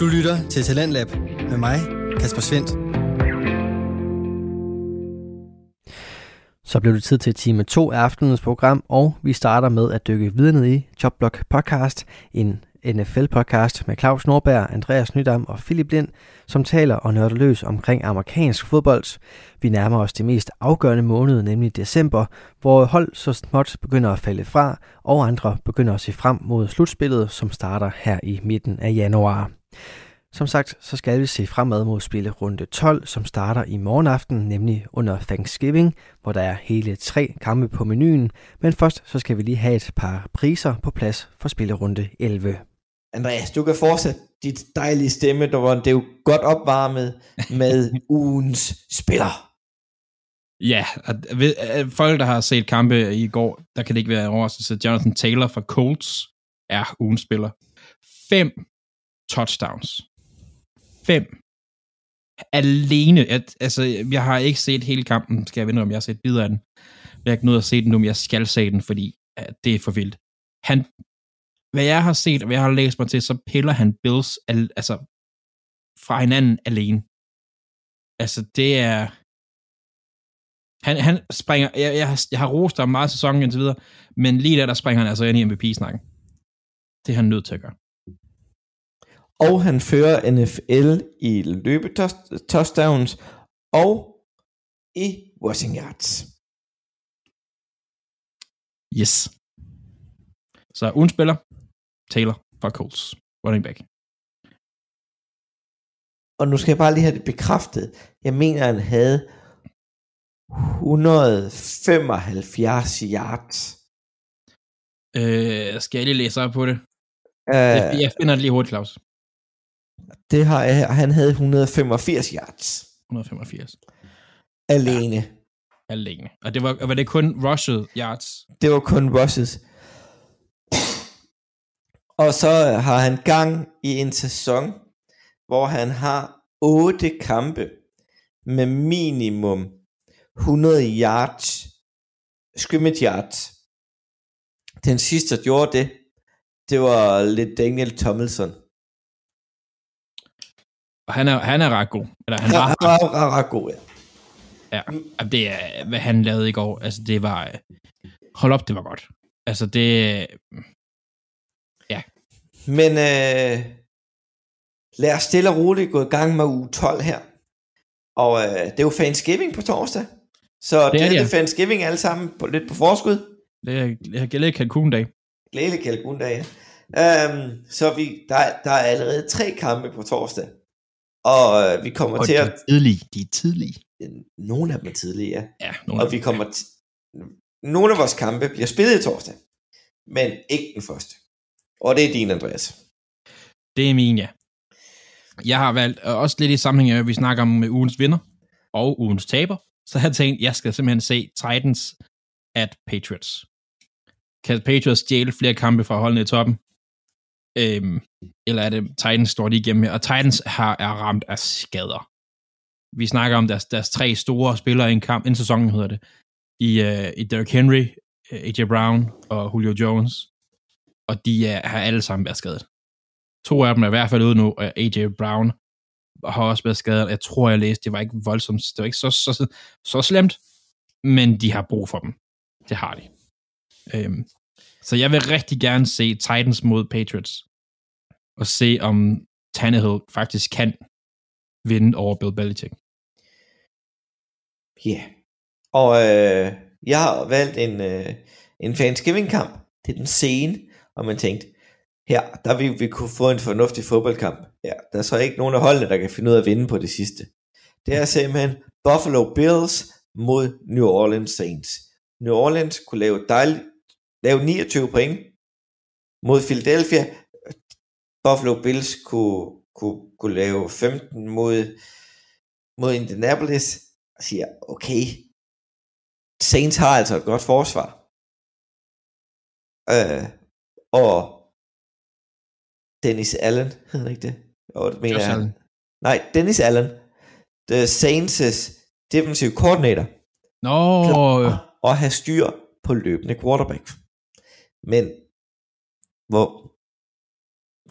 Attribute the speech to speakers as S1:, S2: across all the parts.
S1: Du lytter til Talentlab med mig, Kasper Svendt.
S2: Så blev det tid til time 2 af aftenens program, og vi starter med at dykke videre ned i Jobblock Podcast, en NFL-podcast med Claus Norberg, Andreas Nydam og Philip Lind, som taler og nørder løs omkring amerikansk fodbold. Vi nærmer os det mest afgørende måned, nemlig december, hvor hold så småt begynder at falde fra, og andre begynder at se frem mod slutspillet, som starter her i midten af januar. Som sagt, så skal vi se fremad mod spillerunde 12, som starter i morgenaften, nemlig under Thanksgiving, hvor der er hele tre kampe på menuen. Men først så skal vi lige have et par priser på plads for spillerunde 11.
S3: Andreas, du kan fortsætte dit dejlige stemme, der var, det er jo godt opvarmet med ugens spiller.
S4: Ja, at, at folk, der har set kampe i går, der kan det ikke være overraskelse. Jonathan Taylor fra Colts er ugens spiller. Fem touchdowns. 5. Alene. At, altså, jeg har ikke set hele kampen, skal jeg vinde, om jeg har set videre af den. Jeg har ikke nået at se den nu, men jeg skal se den, fordi at det er for vildt. Han hvad jeg har set, og hvad jeg har læst mig til, så piller han Bills al, altså, fra hinanden alene. Altså, det er... Han, han springer... Jeg, jeg, har, jeg har rost ham meget sæsonen indtil videre, men lige der, der springer han altså ind i MVP-snakken. Det er han nødt til at gøre.
S3: Og han fører NFL i løbetouchdowns og i rushing yards.
S4: Yes. Så uden spiller, Taylor fra Colts, running back.
S3: Og nu skal jeg bare lige have det bekræftet. Jeg mener, han havde 175 yards.
S4: Øh, skal jeg lige læse op på det? Jeg, jeg finder det lige hurtigt, Claus.
S3: Det har jeg her. Han havde 185 yards.
S4: 185.
S3: Alene. Ja.
S4: Alene. Og det var, var det kun rushed yards?
S3: Det var kun rushes. Og så har han gang i en sæson, hvor han har 8 kampe med minimum 100 yards, scrimmage yards. Den sidste, der gjorde det, det var lidt Daniel Tomlinson.
S4: Og han er, han er ret god. Eller han
S3: var, han var ret, ret god, ja.
S4: Ja, det er, hvad han lavede i går, altså det var, hold op, det var godt. Altså det,
S3: men øh, lad os stille og roligt gå i gang med uge 12 her. Og øh, det er jo Thanksgiving på torsdag. Så det er det, det Thanksgiving alle sammen på, lidt på forskud.
S4: Det er glædelig kalkundag.
S3: Glædelig kalkundag, ja. Um, så vi, der, der er allerede tre kampe på torsdag. Og øh, vi kommer
S4: og
S3: til
S4: de
S3: at...
S4: er tidlige. De er tidlige.
S3: Nogle af dem er tidlige, ja.
S4: ja
S3: og vi kommer... T- nogle af vores kampe bliver spillet i torsdag. Men ikke den første. Og det er din, Andreas.
S4: Det er min, ja. Jeg har valgt, og også lidt i sammenhæng af, at vi snakker om ugens vinder og ugens taber, så har jeg tænkt, jeg skal simpelthen se Titans at Patriots. Kan Patriots stjæle flere kampe fra holdene i toppen? Øhm, eller er det Titans står lige igennem her? Og Titans har, er ramt af skader. Vi snakker om deres, deres tre store spillere i en kamp, en sæson hedder det, i, uh, i Derrick Henry, øh, AJ Brown og Julio Jones og de er, har alle sammen været skadet. To af dem er i hvert fald ude nu, og AJ Brown har også været skadet. Jeg tror, jeg læste, det var ikke voldsomt, det var ikke så, så, så, så slemt, men de har brug for dem. Det har de. Øhm, så jeg vil rigtig gerne se Titans mod Patriots, og se om Tannehill faktisk kan vinde over Bill Belichick.
S3: Ja, yeah. og øh, jeg har valgt en, øh, en Thanksgiving-kamp. Det er den scene, og man tænkte, her, der vil vi kunne få en fornuftig fodboldkamp. Ja, der er så ikke nogen af holdene, der kan finde ud af at vinde på det sidste. Det er simpelthen Buffalo Bills mod New Orleans Saints. New Orleans kunne lave, dejligt, lave 29 point mod Philadelphia. Buffalo Bills kunne, kunne, kunne lave 15 mod, mod Indianapolis. Og siger, okay, Saints har altså et godt forsvar. Øh, og Dennis Allen, hedder han ikke det? Jo, det mener jeg. Nej, Dennis Allen, The Saints' defensive coordinator.
S4: Nå.
S3: No. Og have styr på løbende quarterback. Men, hvor,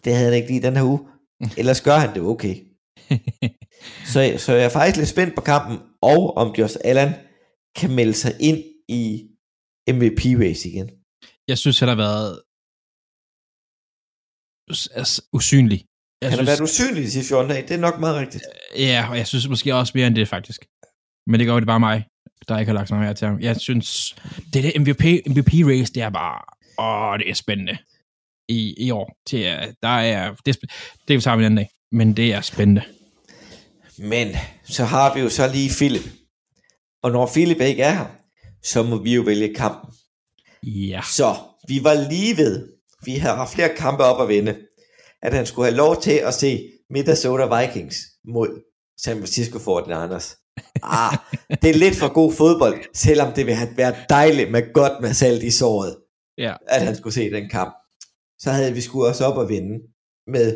S3: det havde han ikke lige den her uge. ellers gør han det okay. så, så jeg er faktisk lidt spændt på kampen, og om Josh Allen kan melde sig ind i MVP-race igen.
S4: Jeg synes, han har været altså, usynlig. Jeg
S3: Han har
S4: synes,
S3: været usynlig de sidste 14 dage, det er nok meget rigtigt.
S4: Ja, og jeg synes måske også mere end det, faktisk. Men det gør det bare mig, der ikke har lagt så meget mere til ham. Jeg synes, det der MVP, MVP-race, det er bare, åh, det er spændende i, i år. Det er, der er, det, er, det tager vi en anden dag, men det er spændende.
S3: Men så har vi jo så lige Philip. Og når Philip ikke er her, så må vi jo vælge kampen.
S4: Ja.
S3: Så vi var lige ved, vi har haft flere kampe op at vinde, at han skulle have lov til at se Minnesota Vikings mod San Francisco 49ers. Ah, det er lidt for god fodbold, selvom det vil have været dejligt med godt med salt i såret,
S4: Ja.
S3: at han skulle se den kamp. Så havde vi skulle også op at vinde med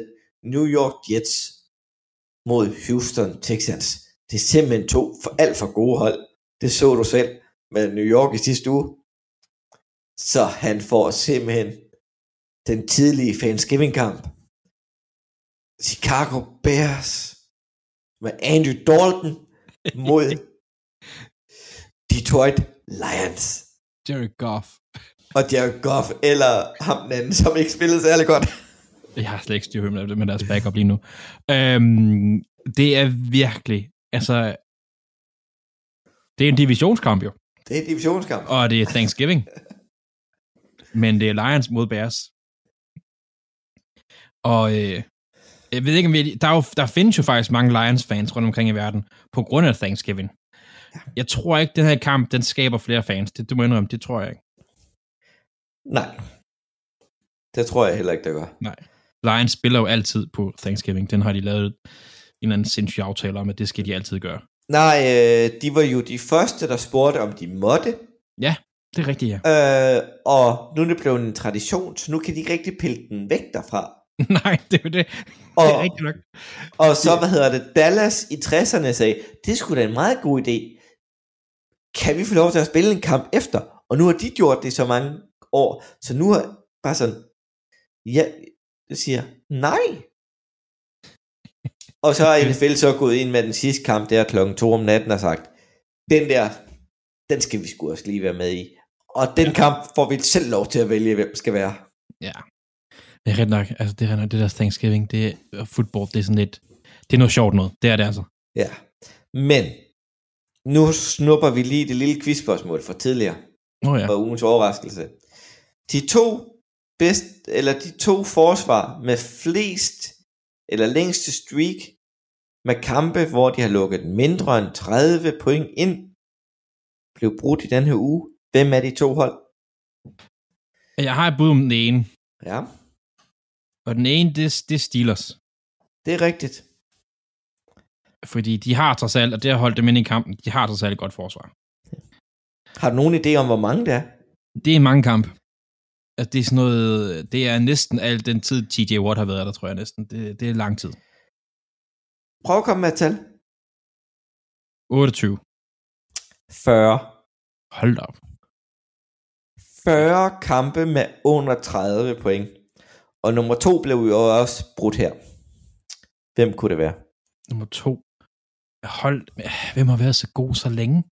S3: New York Jets mod Houston Texans. Det er simpelthen to for alt for gode hold. Det så du selv med New York i sidste uge. Så han får simpelthen den tidlige Thanksgiving-kamp. Chicago Bears med Andrew Dalton mod Detroit Lions.
S4: Jared Goff.
S3: Og Jared Goff, eller ham den anden, som ikke spillede særlig godt.
S4: Jeg har slet ikke styr på med deres backup lige nu. Øhm, det er virkelig, altså, det er en divisionskamp jo,
S3: Det er en divisionskamp.
S4: og det er Thanksgiving. Men det er Lions mod Bears. Og øh, jeg ved ikke, om vi, der, er jo, der findes jo faktisk mange Lions-fans rundt omkring i verden, på grund af Thanksgiving. Jeg tror ikke, den her kamp, den skaber flere fans. Det, du må indrømme, det tror jeg ikke.
S3: Nej. Det tror jeg heller ikke, der gør.
S4: Lions spiller jo altid på Thanksgiving. Den har de lavet en eller anden sindssyg aftale om, at det skal de altid gøre.
S3: Nej, øh, de var jo de første, der spurgte, om de måtte.
S4: Det er rigtigt, ja.
S3: Øh, og nu er det blevet en tradition, så nu kan de ikke rigtig pille den væk derfra.
S4: Nej, det er det.
S3: Og,
S4: Det er rigtigt nok.
S3: og så, hvad hedder det, Dallas i 60'erne sagde, det sgu da en meget god idé. Kan vi få lov til at spille en kamp efter? Og nu har de gjort det i så mange år, så nu er bare sådan, ja, det siger, nej. Og så er NFL så gået ind med den sidste kamp der klokken 2 om natten og sagt, den der, den skal vi sgu også lige være med i. Og den kamp får vi selv lov til at vælge, hvem skal være.
S4: Ja. Det er ret nok. Altså, det er nok. Det der Thanksgiving, det er football, det er sådan lidt... Det er noget sjovt noget. Det er det altså.
S3: Ja. Men, nu snupper vi lige det lille quizspørgsmål fra tidligere.
S4: Oh, ja.
S3: og ugens overraskelse. De to bedst, eller de to forsvar med flest eller længste streak med kampe, hvor de har lukket mindre end 30 point ind, blev brudt i den her uge. Hvem er de to hold?
S4: Jeg har et bud om den ene.
S3: Ja,
S4: Og den ene, det, det er Steelers.
S3: det er rigtigt.
S4: Fordi de har trods alt, og det har holdt dem ind i kampen, de har trods alt et godt forsvar.
S3: Har du nogen idé om, hvor mange det er?
S4: Det er mange kamp. Altså, det er sådan noget, det er næsten al den tid, TJ Watt har været der, tror jeg næsten. Det, det er lang tid.
S3: Prøv at komme med et tal.
S4: 28.
S3: 40.
S4: Hold op.
S3: 40 kampe med under 30 point. Og nummer to blev jo også brudt her. Hvem kunne det være?
S4: Nummer to. Hold, hvem har været så god så længe?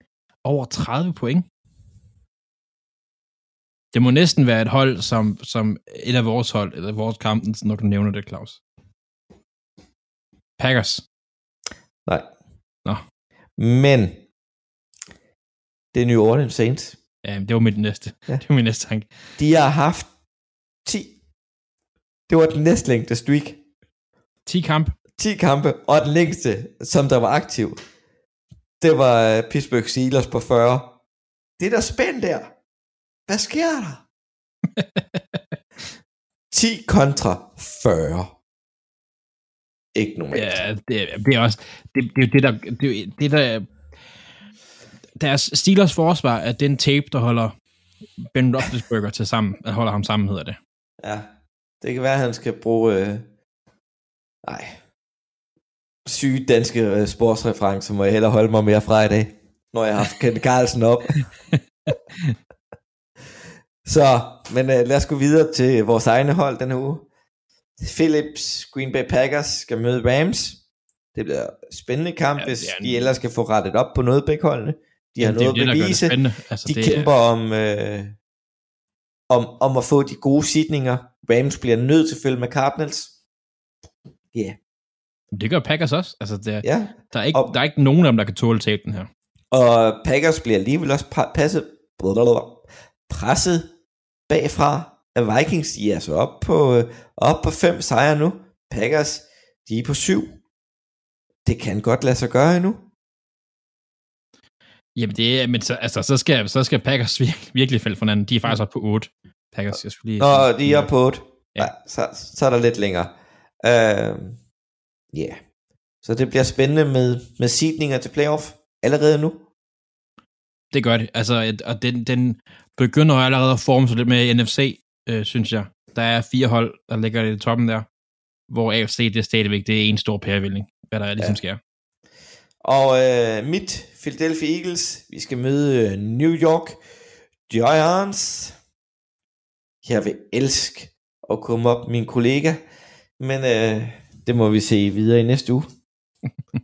S4: Over 30 point. Det må næsten være et hold, som, som et af vores hold, eller vores kampen, når du nævner det, Claus. Packers.
S3: Nej.
S4: Nå.
S3: Men det er New Orleans Saints.
S4: Ja, det var mit næste.
S3: Ja.
S4: Det var min næste tanke.
S3: De har haft 10. Det var den næstlængste streak.
S4: 10 kamp.
S3: 10 kampe, og den længste, som der var aktiv, det var øh, Pittsburgh Steelers på 40. Det er der spændt der. Hvad sker der? 10 kontra 40. Ikke normalt.
S4: Ja, det, er- det er også, det, det er jo det, der, det, er det der, deres Steelers forsvar er den tape, der holder Ben Roethlisberger til sammen, der holder ham sammen, hedder det.
S3: Ja, det kan være, at han skal bruge... Øh... Nej. Syge danske øh, sportsreferencer må jeg hellere holde mig mere fra i dag, når jeg har haft Kent Carlsen op. Så, men øh, lad os gå videre til vores egne hold denne uge. Phillips Green Bay Packers skal møde Rams. Det bliver en spændende kamp,
S4: Ja,
S3: ja, hvis
S4: det er en-
S3: de ellers skal få rettet op på noget begge holdene. De har
S4: det er
S3: noget at
S4: det, der det
S3: bevise.
S4: spændende. Altså,
S3: De
S4: det,
S3: kæmper om, øh, om, om at få de gode sidninger. Rams bliver nødt til at følge med Cardinals. Ja, yeah.
S4: Det gør Packers også. Altså, det,
S3: ja.
S4: der, er ikke,
S3: Og-
S4: der er ikke nogen af dem, der kan tåle at tabe den her.
S3: Og Packers bliver alligevel også passet, presset bagfra af Vikings. De er altså op på, øh, op på fem sejre nu. Packers, de er på syv. Det kan godt lade sig gøre endnu.
S4: Jamen, det er, men så, altså, så, skal, så skal Packers virkelig, virkelig falde for hinanden. De er faktisk oppe på 8. Packers, jeg skulle lige...
S3: Nå, de er oppe på 8.
S4: Ja.
S3: Ja. Så, så er der lidt længere. Ja. Uh, yeah. Så det bliver spændende med, med seedninger til playoff allerede nu.
S4: Det gør det. Altså, og den, den begynder allerede at forme sig lidt med NFC, øh, synes jeg. Der er fire hold, der ligger i toppen der, hvor AFC det er stadigvæk det er en stor pærevælling, hvad der ligesom
S3: Ja.
S4: sker.
S3: Og øh, mit Philadelphia Eagles, vi skal møde øh, New York Giants. Jeg vil elske at komme op min kollega, men øh, det må vi se videre i næste uge.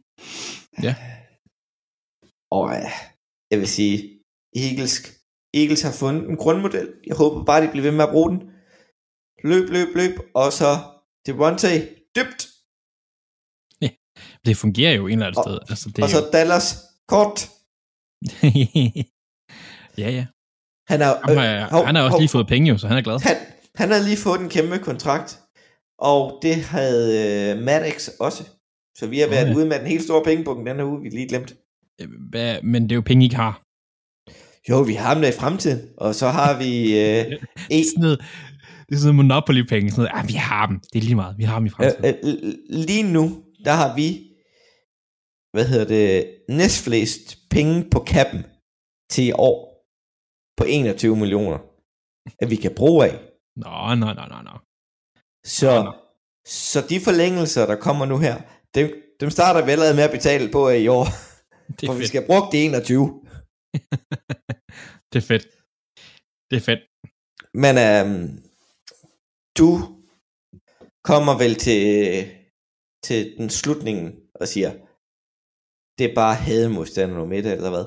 S4: Ja.
S3: Og øh, jeg vil sige, Eagles, Eagles har fundet en grundmodel. Jeg håber bare, de bliver ved med at bruge den. Løb, løb, løb, og så Devontae dybt,
S4: Det fungerer jo en eller anden
S3: Og-
S4: sted. Altså, det
S3: og så Dallas kort.
S4: jo... ja, ja.
S3: Han er,
S4: Han har,
S3: hov,
S4: han har også
S3: hov.
S4: lige fået penge jo, så han er glad.
S3: Han, han havde lige fået en kæmpe kontrakt, og det havde øh, Maddox også. Så vi har været
S4: Nå ja.
S3: ude med den helt store pengebunken den her uge, vi lige glemt.
S4: Hvad, men det er jo penge, I ikke har.
S3: Jo, vi har dem der i fremtiden, og så har vi øh,
S4: er sådan noget, det er sådan noget Monopoly-penge. Sådan noget, ah, vi har dem. Det er lige meget. Vi har dem i
S3: øh,
S4: fremtiden.
S3: øh, lige nu, der har vi, hvad hedder det, næstflest penge på kappen til i år, på 21 millioner, at vi kan bruge af.
S4: Nå, nå, nå, nå, nå.
S3: Så,
S4: Nå, nå.
S3: så de forlængelser, der kommer nu her, dem, dem starter vi allerede med at betale på i år,
S4: Det
S3: for
S4: er
S3: vi
S4: fedt.
S3: skal bruge det 21.
S4: det er fedt. Det er fedt.
S3: Men øhm, du kommer vel til, til den slutningen og siger, det er bare hademodstander nummer et, eller hvad?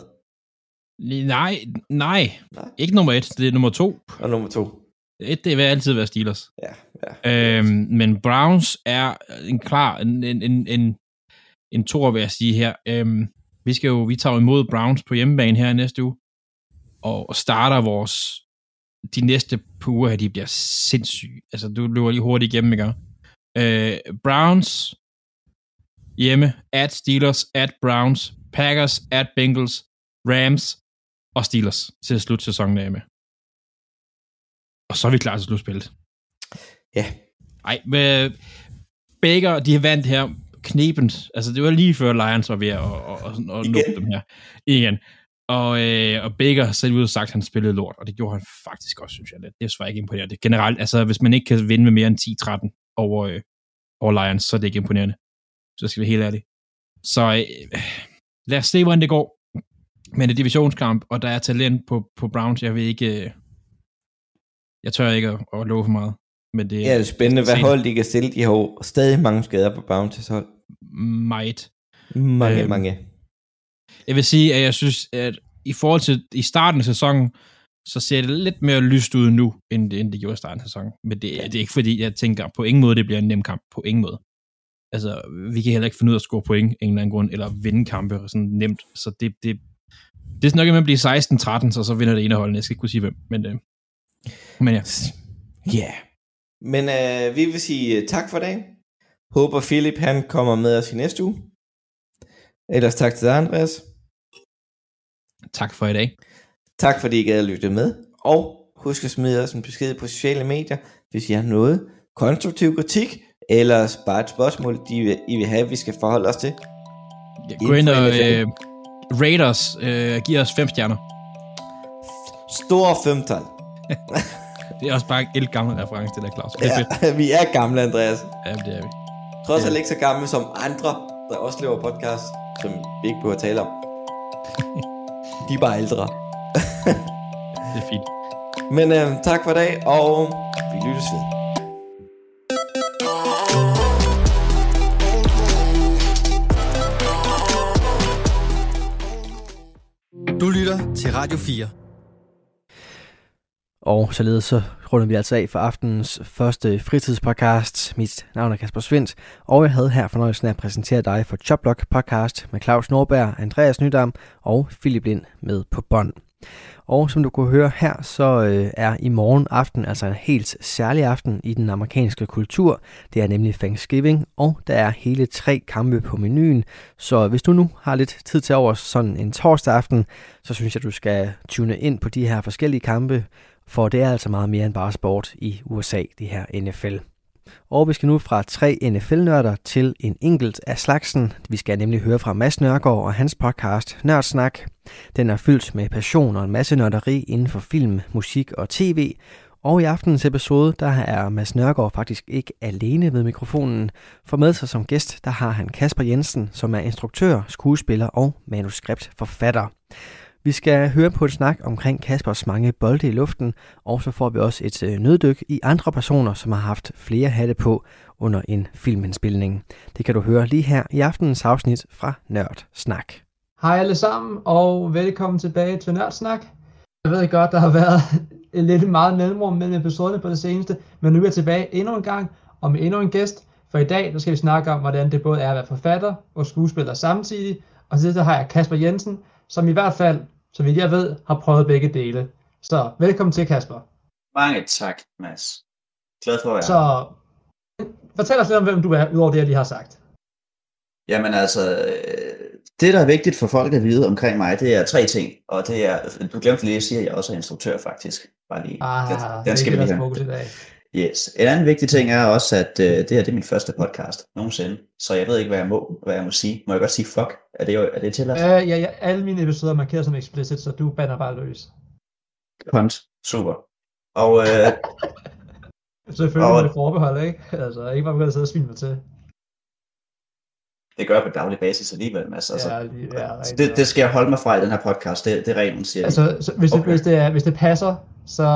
S4: Nej, nej.
S3: Nej.
S4: Ikke nummer et, det er nummer to.
S3: Og nummer to.
S4: Et, det vil altid være Steelers.
S3: Ja, ja.
S4: Øhm, men Browns er en klar, en, en, en, en, en tor, vil jeg sige her. Øhm, vi skal jo, vi tager imod Browns på hjemmebane her næste uge, og, og starter vores, de næste par uger her, de bliver sindssyge. Altså, du løber lige hurtigt igennem, ikke? Øh, Browns hjemme, at Steelers, at Browns, Packers, at Bengals, Rams og Steelers til at slutte sæsonen af med. Og så er vi klar til slutspillet.
S3: Ja.
S4: Ej, men Baker, de har vandt her knebent. Altså, det var lige før Lions var ved at, at, at
S3: Igen.
S4: nå dem her. Igen. Og, øh, og Baker selv ud og sagt, at han spillede lort, og det gjorde han faktisk også, synes jeg. lidt. Det er svært ikke imponerende. Generelt, altså, hvis man ikke kan vinde med mere end 10-13 over, øh, over Lions, så er det ikke imponerende. Så skal vi være helt ærlige. Så øh, lad os se, hvordan det går. Men det er divisionskamp, og der er talent på, på Browns. Jeg vil ikke... Øh, jeg tør ikke at, at love for meget. Men det
S3: Ja, det er spændende, hvad hold de kan stille. De har jo stadig mange skader på Bounties hold.
S4: meget.
S3: Mange,
S4: Øhm,
S3: mange.
S4: Jeg vil sige, at jeg synes, at i forhold til i starten af sæsonen, så ser det lidt mere lyst ud nu, end det, end det gjorde i starten af sæsonen. Men det, det er ikke fordi, jeg tænker på ingen måde, det bliver en nem kamp. På ingen måde. Altså, vi kan heller ikke finde ud af at score point af en eller anden grund, eller vinde kampe sådan nemt. Så det, det, det er nok med at blive 16-13, så så vinder det ene holdene. Jeg skal ikke kunne sige hvem. Men, øh, men ja,
S3: Ja. Yeah. Men øh, vi vil sige øh, tak for dagen. Håber Philip han kommer med os i næste uge. Ellers tak til dig, Andreas.
S4: tak for i dag.
S3: Tak fordi I gad at lytte med. Og husk at smide os en besked på sociale medier, hvis I har noget konstruktiv kritik, eller bare et spørgsmål, de vil, I vil have, vi skal forholde os til.
S4: Ja, Gå ind og øh, rate os. Øh, giv os fem stjerner.
S3: Store femtal.
S4: Det er også bare en gammel reference, til der, Claus.
S3: Ja, vi er gamle, Andreas.
S4: Ja, det er vi.
S3: Trods alt ikke så gamle som andre, der også laver podcast, som vi ikke behøver at tale om. De er bare ældre.
S4: det er fint.
S3: Men øh, tak for i dag, og vi lyttes ved.
S1: Du lytter til Radio 4.
S2: Og således så runder vi altså af for aftenens første fritidspodcast. Mit navn er Kasper Svendt, og jeg havde her fornøjelsen af at præsentere dig for Choplock podcast med Claus Norberg, Andreas Nydam og Philip Lind med på bånd. Og som du kunne høre her, så øh, er i morgen aften altså en helt særlig aften i den amerikanske kultur. Det er nemlig Thanksgiving, og der er hele tre kampe på menuen. Så hvis du nu har lidt tid til over sådan en torsdag aften, så synes jeg, du skal tune ind på de her forskellige kampe, for det er altså meget mere end bare sport i USA, det her NFL. Og vi skal nu fra tre NFL-nørder til en enkelt af slagsen. Vi skal nemlig høre fra Mads Nørgaard og hans podcast Nørdsnak. Den er fyldt med passion og en masse nørderi inden for film, musik og tv. Og i aftenens episode, der er Mads Nørgaard faktisk ikke alene ved mikrofonen. For med sig som gæst, der har han Kasper Jensen, som er instruktør, skuespiller og manuskriptforfatter. Vi skal høre på et snak omkring Kaspers mange bolde i luften, og så får vi også et øh, nøddyk i andre personer, som har haft flere hatte på under en filmindspilning. Det kan du høre lige her i aftenens afsnit fra Nørd Snak.
S5: Hej alle sammen, og velkommen tilbage til Nørd Snak. Jeg ved godt, der har været lidt meget mellemrum mellem episoderne på det seneste, men nu er jeg tilbage endnu en gang, og med endnu en gæst. For i dag der skal vi snakke om, hvordan det både er at være forfatter og skuespiller samtidig. Og til det har jeg Kasper Jensen, som i hvert fald, vidt jeg ved, har prøvet begge dele. Så velkommen til, Kasper.
S6: Mange tak, Mads. Glad for at være
S5: Så fortæl os lidt om, hvem du er, udover det, jeg lige har sagt.
S6: Jamen altså, øh, det der er vigtigt for folk at vide omkring mig, det er tre ting. Og det er, du glemte lige at sige, at jeg også er instruktør faktisk. Bare lige.
S5: Ah,
S6: den,
S5: den
S6: skal vi lige
S5: dag.
S6: Yes. En anden vigtig ting er også, at øh, det her det er min første podcast nogensinde. Så jeg ved ikke, hvad jeg må, hvad jeg må sige. Må jeg godt sige fuck? Er det, er det tilladt?
S5: Uh, ja, ja, alle mine episoder er markeret som explicit, så du banner bare løs.
S6: Kont. Super. Og øh,
S5: Selvfølgelig
S6: Og-
S5: med forbehold, ikke? Altså, ikke bare begynde at sidde og svine mig til.
S6: det gør jeg på daglig basis alligevel, Mads. Altså,
S5: ja, lige, ja,
S6: så
S5: rigtig
S6: det, det skal jeg holde mig fra i den her podcast. Det, det er reglen, siger altså,
S5: Altså, så, hvis, det,
S6: Okay.
S5: hvis, det er, hvis det passer, så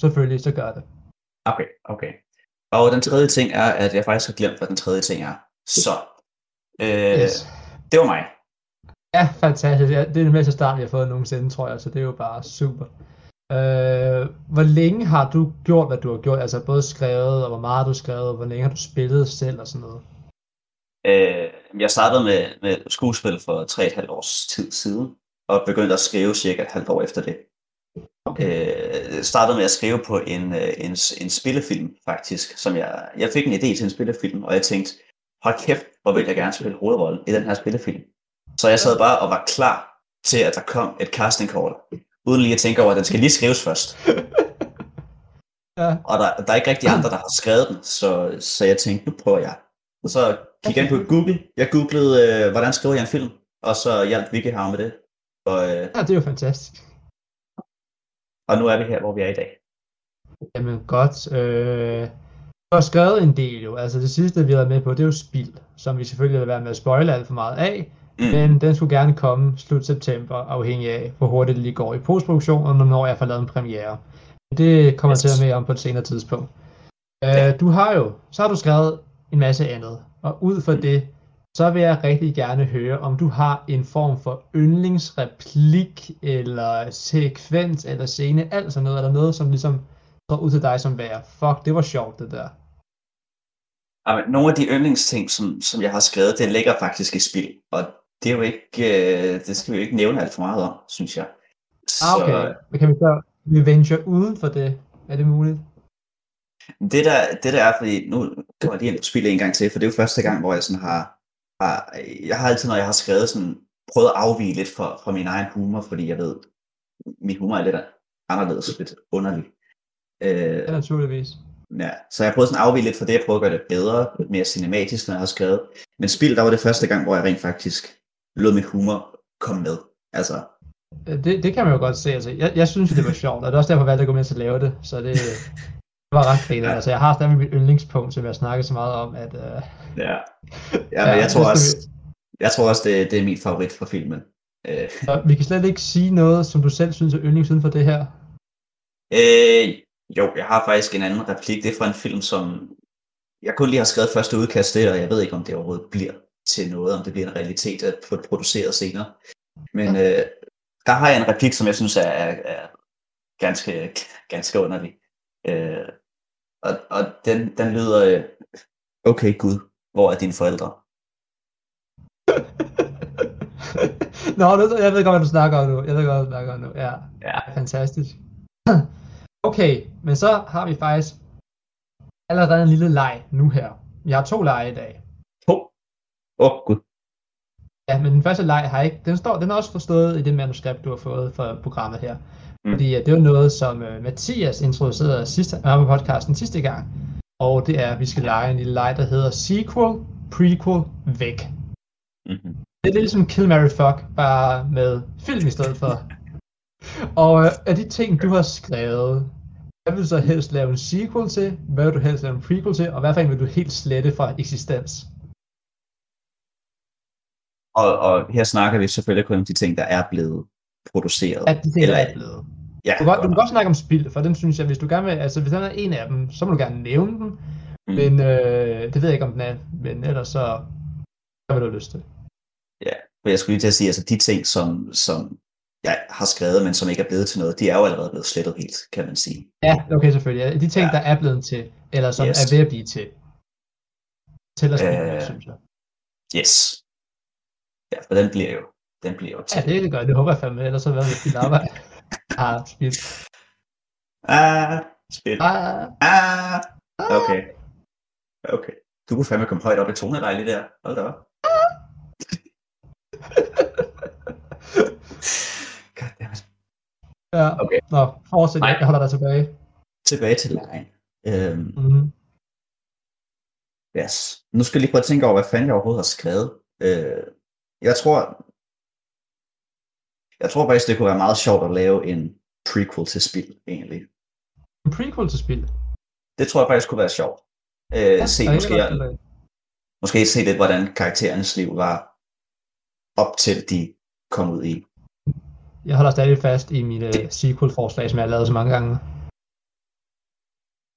S5: selvfølgelig, så gør det.
S6: Okay, okay. Og den tredje ting er, at jeg faktisk har glemt, hvad den tredje ting er. Så, øh,
S5: Yes.
S6: det var mig.
S5: Ja, fantastisk. Ja, det er det bedste start, vi har fået nogensinde, tror jeg, så det er jo bare super. Øh, hvor længe har du gjort, hvad du har gjort? Altså både skrevet, og hvor meget har du skrevet, og hvor længe har du spillet selv og sådan noget?
S6: Øh, jeg startede med, med skuespil for 3,5 års tid siden, og begyndte at skrive cirka et halvt år efter det. Øh, startede med at skrive på en, øh, en, en spillefilm, faktisk. Som jeg, jeg fik en idé til en spillefilm, og jeg tænkte, hold kæft, hvor vil jeg gerne spille hovedrollen i den her spillefilm. Så jeg sad bare og var klar til, at der kom et casting call, uden lige at tænke over, at den skal lige skrives først.
S5: Ja,
S6: Og der, der er ikke rigtig andre, der har skrevet den, så, så jeg tænkte, nu prøver jeg. Og så gik jeg ind på Google. Jeg googlede, øh, hvordan skriver jeg en film, og så hjalp Vicky her med det. Og, øh,
S5: ja, det er jo fantastisk.
S6: Og nu er vi her, hvor vi er i dag.
S5: Jamen godt. Øh, du har skrevet en del jo. Altså det sidste, vi har været med på, det er jo Spild, som vi selvfølgelig vil være med at spoile alt for meget af.
S6: Mm.
S5: Men den skulle gerne komme slut september, afhængig af, hvor hurtigt det lige går i postproduktion, og når jeg får lavet en premiere. Det kommer jeg til at være med om på et senere tidspunkt.
S6: Ja.
S5: Øh, du har jo, så har du skrevet en masse andet, og ud fra det, så vil jeg rigtig gerne høre, om du har en form for yndlingsreplik, eller sekvens, eller scene, alt sådan noget, eller noget, som ligesom står ud til dig som være, fuck, det var sjovt det der.
S6: Jamen, nogle af de yndlingsting, som, som jeg har skrevet, det ligger faktisk i spil. Og det er jo ikke, øh, det skal vi jo ikke nævne alt for meget om, synes jeg. Så,
S5: Ah, okay. Men kan vi så vi venture uden for det? Er det muligt?
S6: Det der, det der er, fordi nu kommer jeg lige ind på spil en gang til, for det er jo første gang, hvor jeg sådan har, har jeg har altid, når jeg har skrevet sådan, prøvet at afvige lidt fra, fra min egen humor, fordi jeg ved, min humor er lidt anderledes, lidt underlig. Øh,
S5: Ja, naturligvis.
S6: ja, så jeg har prøvet sådan at afvige lidt fra det, jeg prøver at gøre det bedre, lidt mere cinematisk, når jeg har skrevet. Men spil, der var det første gang, hvor jeg rent faktisk lod min humor komme med. Altså,
S5: Øh, Det, det kan man jo godt se. Altså, jeg, jeg synes, det var sjovt, og det er også derfor, jeg valgte at gå med til at lave det. Så det var ret fedt.
S6: Ja.
S5: Altså, jeg har stadig mit yndlingspunkt, som jeg snakker så meget om, at... Uh,
S6: ja. Ja, men jeg tror også, jeg tror også det, det er min favorit fra filmen. Øh,
S5: vi, og vi kan slet ikke sige noget, som du selv synes er yndlings uden for det her.
S6: Øh, jo, jeg har faktisk en anden replik. Det er fra en film, som jeg kun lige har skrevet første udkast til, og jeg ved ikke, om det overhovedet bliver til noget, om det bliver en realitet at få det produceret senere. Men øh, der har jeg en replik, som jeg synes er, er, er ganske, ganske underlig. Øh, og og den, den lyder, øh, okay Gud, hvor er dine forældre?
S5: Nå, jeg ved godt, hvad du snakker om nu. Jeg ved godt, hvad du snakker om nu. Ja,
S6: Ja,
S5: fantastisk. Okay, men så har vi faktisk allerede en lille leg nu her. Vi har to lege i dag.
S6: to. Åh, oh, Gud.
S5: Ja, men den første leg har ikke, den, står, den er også forstået i det manuskript, du har fået for programmet her.
S6: Mm.
S5: Fordi at det var noget, som uh, Mathias introducerede sidste, øh, på podcasten sidste gang. Og det er, at vi skal lege en lille leg, der hedder Sequel, Prequel, Væk.
S6: Mm-hmm.
S5: Det er lidt ligesom Kill, Mary Fuck, bare med film i stedet for. og øh, af de ting, du har skrevet, hvad vil du så helst lave en sequel til? Hvad vil du helst lave en prequel til? Og hvad for en vil du helt slette fra eksistens?
S6: Og, og her snakker vi selvfølgelig kun om de ting, der er blevet produceret.
S5: At de ting, der
S6: Eller-
S5: er blevet.
S6: Ja,
S5: Du kan, godt, du kan godt snakke om spil, for den synes jeg, hvis du gerne vil, altså hvis den er en af dem, så må du gerne nævne den,
S6: Mm.
S5: men øh, det ved jeg ikke, om den er, men ellers så, hvad vil du have lyst til?
S6: For jeg skulle lige til at sige, altså de ting, som, som jeg har skrevet, men som ikke er blevet til noget, de er jo allerede blevet slettet helt, kan man sige.
S5: Ja, okay, selvfølgelig. Ja, De ting,
S6: Ja.
S5: der er blevet til, eller som
S6: Yes.
S5: er ved at blive til. Til at spille,
S6: Øh,
S5: synes jeg.
S6: Yes. Ja, for den bliver jo, den bliver jo
S5: Ja,
S6: til.
S5: det gør det. håber jeg fandme, ellers så har det dit arbejde. ah, skidt.
S6: Ah, spil.
S5: Ah,
S6: Ah, okay. Okay. Du kunne fandme komme højt op i toneleje lige der. Hold da op. Goddammit.
S5: ja.
S6: Okay.
S5: Nå, fortsæt.
S6: Nej.
S5: Jeg holder dig tilbage.
S6: Tilbage til lejen. Øhm,
S5: Mm.
S6: yes. Nu skal jeg lige prøve at tænke over, hvad fanden jeg overhovedet har skrevet. Øh, jeg tror, jeg tror faktisk, det kunne være meget sjovt at lave en prequel til spil, egentlig.
S5: En prequel til spil.
S6: Det tror jeg faktisk kunne være sjovt. Øh, se,
S5: der er
S6: måske,
S5: af.
S6: måske se lidt, hvordan karakterernes liv var op til de kom ud i.
S5: Jeg holder stadig fast i mine sequel-forslag, som jeg har lavet så mange gange.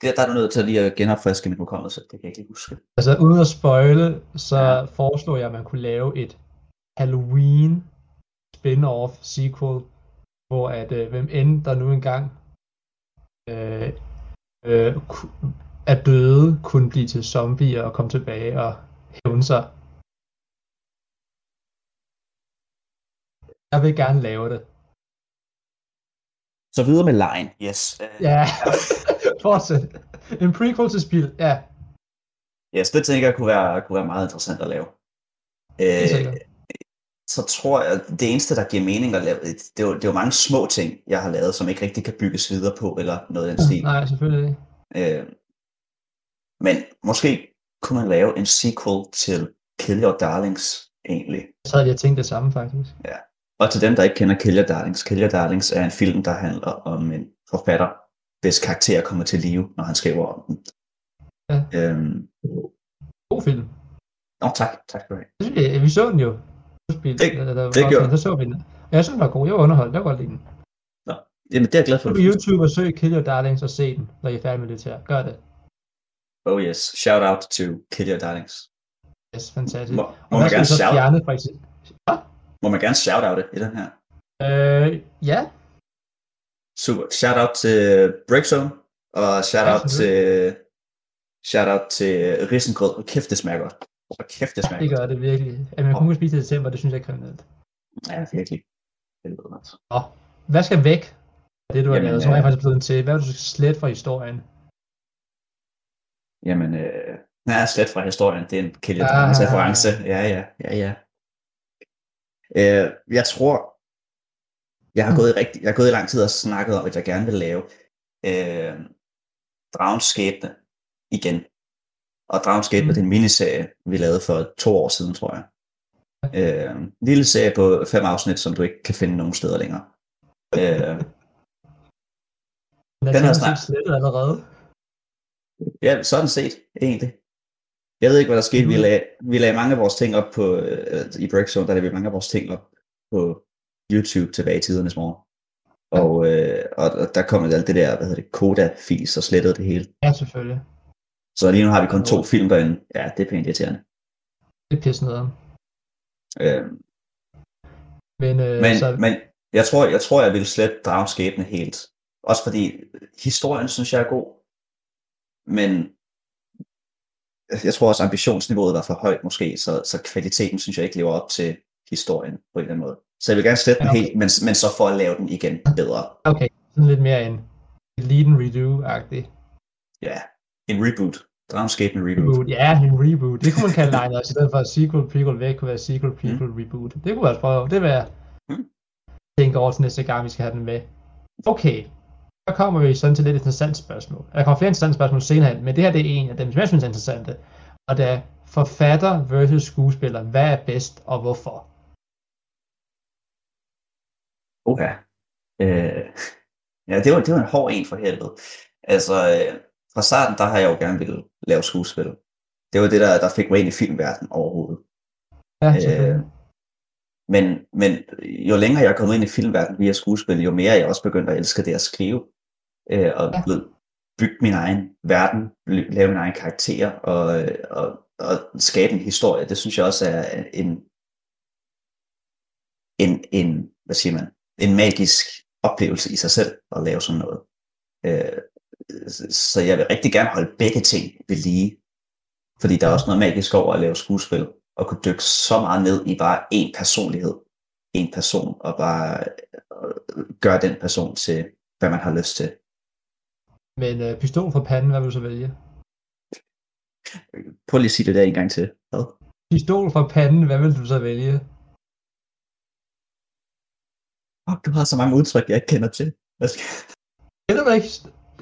S6: Der, der er du nødt til lige at genopfriske mit hukommelse. Det kan jeg ikke huske.
S5: Altså, uden at spoile, så
S6: Ja.
S5: ja. foreslår jeg, at man kunne lave et Halloween spin-off sequel, hvor at øh, hvem end der nu engang øh, øh, er døde, kunne blive til zombier og komme tilbage og hævne sig. Jeg vil gerne lave det.
S6: Så videre med lejen. Yes. Øh,
S5: Ja, fortsæt. En prequel til spil, ja.
S6: yes, det tænker jeg kunne være, kunne være meget interessant at lave. Øh. Så tror jeg, at det eneste, der giver mening at lave, det er, jo, det er jo mange små ting, jeg har lavet, som ikke rigtig kan bygges videre på, eller noget i den stil.
S5: Nej, selvfølgelig ikke.
S6: Øh, men måske kunne man lave en sequel til Kill Your Darlings, egentlig.
S5: Så havde jeg tænkt det samme, faktisk.
S6: Og til dem, der ikke kender Kill Your Darlings, Kill Your Darlings er en film, der handler om en forfatter, hvis karakter kommer til live, når han skriver om den.
S5: Ja.
S6: Øhm,
S5: God film.
S6: Nå, tak. Tak have.
S5: Det vi så den jo. Spil,
S6: Det-
S5: eller, der
S6: det
S5: var
S6: gjorde
S5: Så så vi den. Ja, jeg synes, den var god. Jeg var underholdt. Jeg kunne godt lide den.
S6: Jamen, det er jeg glad for.
S5: På YouTube og søg Kill Your Darlings og se den, når I er færdige med det her. Gør det.
S6: Oh yes. Shout out to Kill Your Darlings.
S5: Yes, fantastisk.
S6: Må, må, man
S5: vi
S6: gerne shout,
S5: fjerne fra eksempel?
S6: må man gerne shout out det i den her?
S5: Øh, ja.
S6: Super. Shout out til Breakzone, og shout
S5: Ja,
S6: out til shout out til risengrød. Kæft, det smager godt. Hvor kæft, det smager
S5: Det gør det virkelig. At man kun kan spise det i december, det synes jeg er kriminelt.
S6: Ja, virkelig. Helvede, altså.
S5: Hvad skal væk? Det du har lavet, som er
S6: øh,
S5: faktisk blevet til. Hvad vil du slet fra historien?
S6: Jamen, øh, nej, slet fra historien. Det er en Your
S5: Ah.
S6: Reference. Ja, ja, ja, ja. Øh, jeg tror, jeg har, gået i rigtig, jeg har gået i lang tid og snakket om, at jeg gerne vil lave øh, Dragens Skæbne igen. Og Dragens Skæbne,
S5: Mm.
S6: det er en miniserie, vi lavede for to år siden, tror jeg. Øh, en lille serie på fem afsnit, som du ikke kan finde nogen steder længere. Øh,
S5: Den er
S6: Den har
S5: set slettet allerede.
S6: Ja, sådan set, egentlig. Jeg ved ikke, hvad der skete. Vi
S5: Mhm.
S6: lagde, vi lagde mange af vores ting op på, øh, i Breakzone, der lagde vi mange af vores ting op på YouTube tilbage i tidernes morgen. Og, øh, og der kom alt det der, hvad hedder det, Koda-fis og slettede det hele.
S5: Ja, selvfølgelig.
S6: Så lige nu har vi kun to film derinde. Ja, det er pænt irriterende.
S5: Det er pisse nederen.
S6: Øh,
S5: Men, øh,
S6: men,
S5: så,
S6: men Jeg tror, jeg tror, jeg ville slet drage skæbne helt. Også fordi historien synes jeg er god. Men jeg tror også, ambitionsniveauet var for højt måske, så, så kvaliteten synes jeg ikke lever op til historien på en eller anden måde. Så jeg vil gerne slette den
S5: Okay.
S6: helt, men, men så for at lave den igen bedre.
S5: Okay, sådan lidt mere en lead and redo-agtig.
S6: Ja, en reboot. En reboot.
S5: Reboot. Ja, en reboot. Det kunne man kalde Line også, i stedet for sequel, prequel, væk kunne være sequel, prequel, reboot. Det kunne jeg også prøve. Det vil jeg
S6: Mm.
S5: tænke over til næste gang, vi skal have den med. Okay, så kommer vi sådan til lidt interessant spørgsmål. Der kommer flere interessante spørgsmål senere hen, men det her det er en af dem, som jeg synes er interessante. Og det er forfatter versus skuespiller. Hvad er bedst, og hvorfor?
S6: Okay. Øh, ja, det var, det var en hård en for helvede. Altså, øh, fra starten, der har jeg jo gerne ville lave skuespil. Det var det, der, der fik mig ind i filmverdenen overhovedet.
S5: Ja,
S6: Øh, men, men jo længere jeg er kommet ind i filmverdenen via skuespil, jo mere er jeg også begyndt at elske det at skrive. Øh, og
S5: Ja.
S6: ja. bygge min egen verden, lave min egen karakter og, og, og skabe en historie. Det synes jeg også er en, en, en hvad siger man, en magisk oplevelse i sig selv at lave sådan noget. Øh, så jeg vil rigtig gerne holde begge ting ved lige. Fordi der er også noget magisk over at lave skuespil, og kunne dykke så meget ned i bare én personlighed, en person, og bare øh, gøre den person til, hvad man har lyst til.
S5: Men øh, pistol for panden, hvad vil du så vælge?
S6: Prøv lige at sige det der en gang til. Hvad?
S5: Pistol for panden, hvad vil du så vælge?
S6: Oh, du har så mange udtryk, jeg ikke kender til. Hvad skal...
S5: Det er da ikke...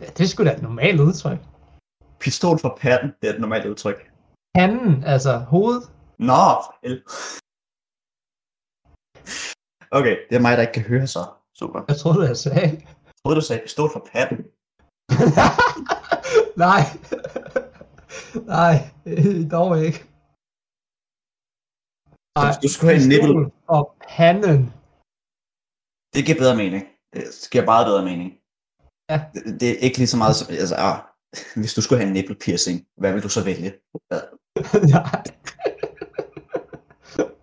S5: Ja, det er sgu da et normalt udtryk.
S6: Pistol for patten, det er et normalt udtryk.
S5: Panden, altså hovedet.
S6: Nå, hel- Okay, det er mig, der ikke kan høre så. Super.
S5: Jeg troede, jeg sagde.
S6: Jeg troede, du sagde pistol for patten.
S5: Nej. Nej, dog ikke. Nej,
S6: Du skulle have en nipple.
S5: pistol Og panden.
S6: Det giver bedre mening. Det giver meget bedre mening.
S5: Ja.
S6: Det, det er ikke lige så meget som, altså, ah, hvis du skulle have en nipple piercing, hvad vil du så vælge? Ja.
S5: nej.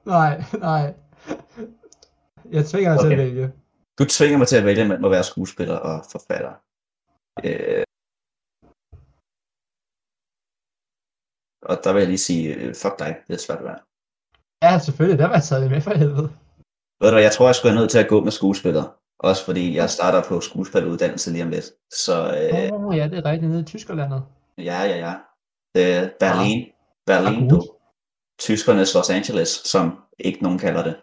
S5: nej, nej. Jeg tvinger dig til at
S6: Okay.
S5: vælge.
S6: Du tvinger mig til at vælge mellem at være skuespiller og forfatter. Øh, og der vil jeg lige sige, øh, fuck dig, det er svært at være.
S5: Ja, selvfølgelig. Der var jeg taget med for helvede.
S6: Ved du jeg tror, jeg skulle være nødt til at gå med skuespiller. Også fordi jeg starter på skuespilleruddannelse lige om lidt. Så øh,
S5: oh, ja, det er rigtigt. Nede i Tyskerlandet.
S6: ja, ja, ja. Det er Berlin. Berlin,
S5: Ah,
S6: du. Tyskernes Los Angeles, som ikke nogen kalder det.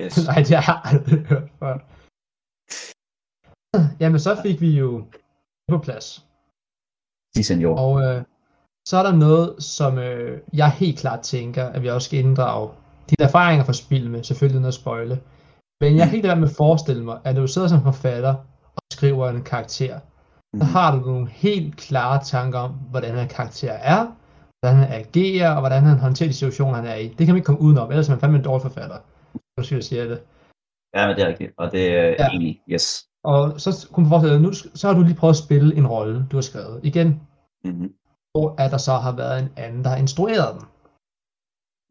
S6: Yes.
S5: Nej, det har jeg aldrig hørt før. Jamen, så fik vi jo på plads.
S6: De senior.
S5: Og øh, så er der noget, som øh, jeg helt klart tænker, at vi også skal inddrage. De erfaringer fra spil med, selvfølgelig uden at spoile. Men jeg er helt der med at forestille mig, at når du sidder som forfatter og skriver en karakter, så
S6: Mhm.
S5: har du nogle helt klare tanker om, hvordan en karakter er, hvordan han agerer, og hvordan han håndterer de situationer, han er i. Det kan man ikke komme udenom, ellers er man fandme en dårlig forfatter. Nu skal jeg sige det.
S6: Ja, men det er rigtigt. Og det er
S5: Ja.
S6: egentlig, yes.
S5: Og så kunne man forestille dig, nu så har du lige prøvet at spille en rolle, du har skrevet. Igen,
S6: Mm-hmm.
S5: hvor at der så har været en anden, der har instrueret den.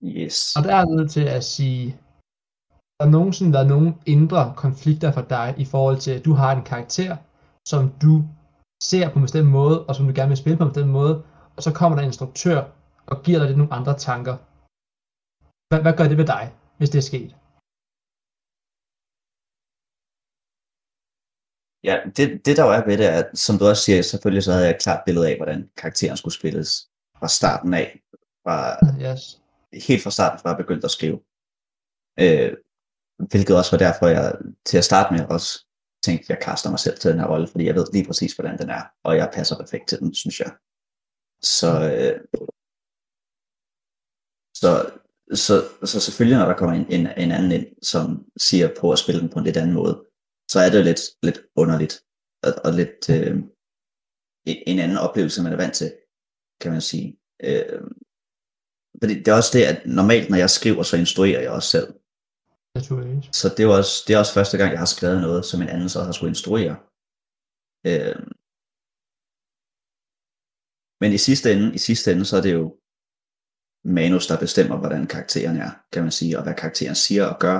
S6: Yes.
S5: Og der er nødt til at sige, der er nogensinde været nogle indre konflikter for dig i forhold til, at du har en karakter, som du ser på en bestemt måde, og som du gerne vil spille på en bestemt måde, og så kommer der en instruktør og giver dig lidt nogle andre tanker. Hvad, hvad gør det ved dig, hvis det er sket?
S6: Ja, det, det der jo er ved det, er, at som du også siger, selvfølgelig så havde jeg et klart billede af, hvordan karakteren skulle spilles fra starten af. Fra,
S5: Yes.
S6: helt fra starten, fra jeg begyndte at skrive. Øh, hvilket også var derfor, jeg til at starte med også tænkte, jeg kaster mig selv til den her rolle, fordi jeg ved lige præcis, hvordan den er, og jeg passer perfekt til den, synes jeg. Så, øh, så, så, så selvfølgelig, når der kommer en, en, en anden ind, som siger på at spille den på en lidt anden måde, så er det lidt, lidt underligt, og, og lidt øh, en- en anden oplevelse, man er vant til, kan man sige. Øh, fordi det er også det, at normalt, når jeg skriver, så instruerer jeg også selv.
S5: Naturligvis.
S6: Så det er, også, det er også første gang, jeg har skrevet noget, som en anden så har skulle instruere. Øh, men i sidste ende, i sidste ende, så er det jo manus, der bestemmer, hvordan karakteren er, kan man sige, og hvad karakteren siger og gør.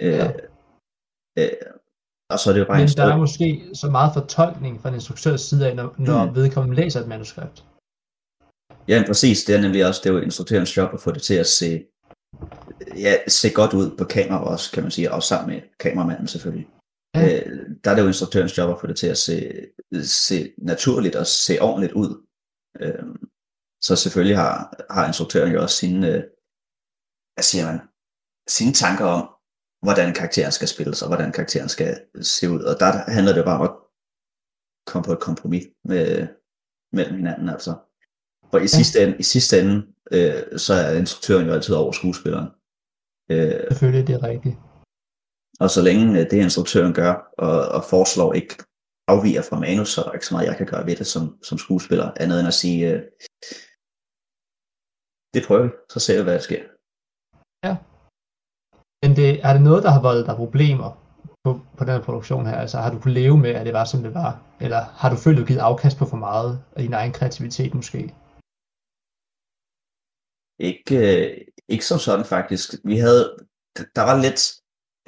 S6: Øh,
S5: Ja.
S6: Øh, og så er det jo bare
S5: Men
S6: en
S5: der er måske så meget fortolkning fra en instruktørs side af, når, når
S6: Mm.
S5: vedkommende læser et manuskript.
S6: Ja, præcis. Det er nemlig også, det er jo instruktørens job at få det til at se, ja, se godt ud på kamera også, kan man sige, og sammen med kameramanden selvfølgelig.
S5: Ja.
S6: Øh, der er det jo instruktørens job at få det til at se, se naturligt og se ordentligt ud. Øh, så selvfølgelig har, har instruktøren jo også sine, øh, hvad siger man, sine tanker om, hvordan karakteren skal spilles, og hvordan karakteren skal se ud. Og der handler det bare om at komme på et kompromis med, mellem hinanden, altså. For i sidste ende, i sidste ende øh, så er instruktøren jo altid over skuespilleren. Øh,
S5: Selvfølgelig, det er rigtigt.
S6: og så længe øh, det instruktøren gør, og, og foreslår ikke afviger fra manus, så er der ikke så meget, jeg kan gøre ved det som, som skuespiller, andet end at sige, øh, det prøver vi, så ser vi, hvad der sker.
S5: Men det, er det noget, der har voldt dig problemer på, på den her produktion her? Altså har du kunnet leve med, at det var, som det var? Eller har du følt, at du givet afkast på for meget af din egen kreativitet måske?
S6: Ikke, øh, ikke som sådan faktisk. Vi havde, der var lidt,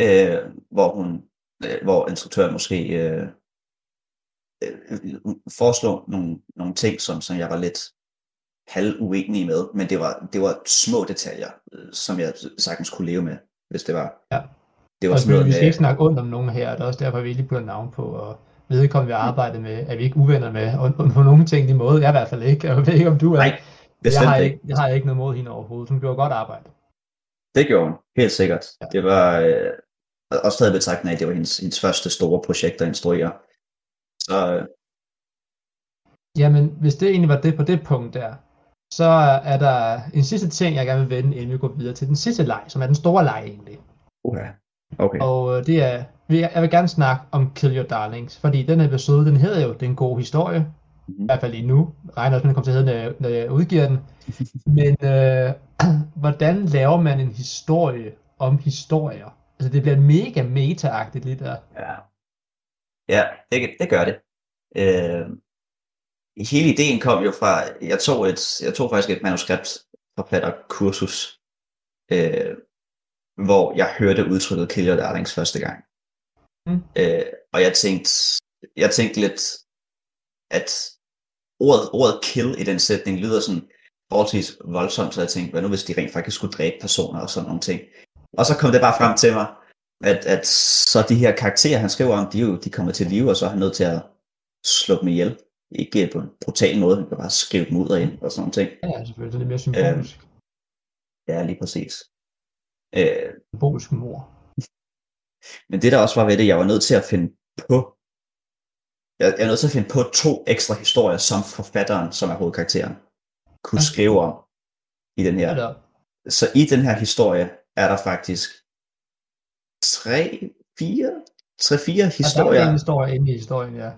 S6: øh, hvor hun, øh, hvor instruktøren måske øh, øh, foreslog nogle, nogle ting, som, som jeg var lidt halv uenig med, men det var, det var små detaljer, øh, som jeg sagtens kunne leve med, hvis det var.
S5: Ja.
S6: Det var
S5: Og
S6: sådan noget
S5: vi skal
S6: med,
S5: ikke snakke ondt om nogen her, og det er også derfor, vi lige putter navn på, og vedkommende vi har arbejdet med, er vi ikke uvenner med, og, og nogen ting i måde, jeg i hvert fald ikke, jeg ved ikke, om du er.
S6: Nej,
S5: jeg
S6: bestemt
S5: har,
S6: ikke.
S5: jeg har ikke noget mod hende overhovedet, hun gjorde godt arbejde.
S6: Det gjorde hun, helt sikkert.
S5: Ja.
S6: Det var, øh, og stadig betragtning af, at det var hendes, hendes første store projekt at instruere. Så øh,
S5: Jamen, hvis det egentlig var det på det punkt der, så er der en sidste ting, jeg gerne vil vende, inden vi går videre til den sidste leg, som er den store leg egentlig.
S6: okay. okay.
S5: Og øh, det er, jeg vil gerne snakke om Kill Your Darlings, fordi den episode, den hedder jo Den gode historie,
S6: Mhm.
S5: i hvert fald lige nu. Jeg regner også med, at kommer til at hedde, når jeg, når jeg udgiver den. Men øh, hvordan laver man en historie om historier? Altså det bliver mega meta-agtigt lige der.
S6: Ja, ja det, det gør det. Øh, hele ideen kom jo fra, jeg tog, et, jeg tog faktisk et manuskript kursus, øh, hvor jeg hørte udtrykket Kill Your Darlings første gang.
S5: Mm.
S6: Øh, og jeg tænkte, jeg tænkte lidt, at ordet, ordet kill i den sætning lyder sådan forholdsvis voldsomt, så jeg tænkte, hvad nu hvis de rent faktisk skulle dræbe personer og sådan nogle ting. Og så kom det bare frem til mig, at, at så de her karakterer, han skriver om, de, jo, de kommer til live, og så er han nødt til at slå dem ihjel. Ikke på en brutal måde, han kan bare skrive dem ud og ind og sådan nogle ting.
S5: Ja, selvfølgelig, det er mere symbolisk.
S6: Ja, lige præcis. Øh,
S5: symbolisk mor.
S6: men det der også var ved det, jeg var nødt til at finde på, jeg, jeg er nødt til at finde på to ekstra historier, som forfatteren, som er hovedkarakteren, kunne
S5: Ja.
S6: skrive om i den her. Så i den her historie er der faktisk tre, fire, tre, fire
S5: Ja, der er
S6: historier.
S5: en historie inde i historien, ja.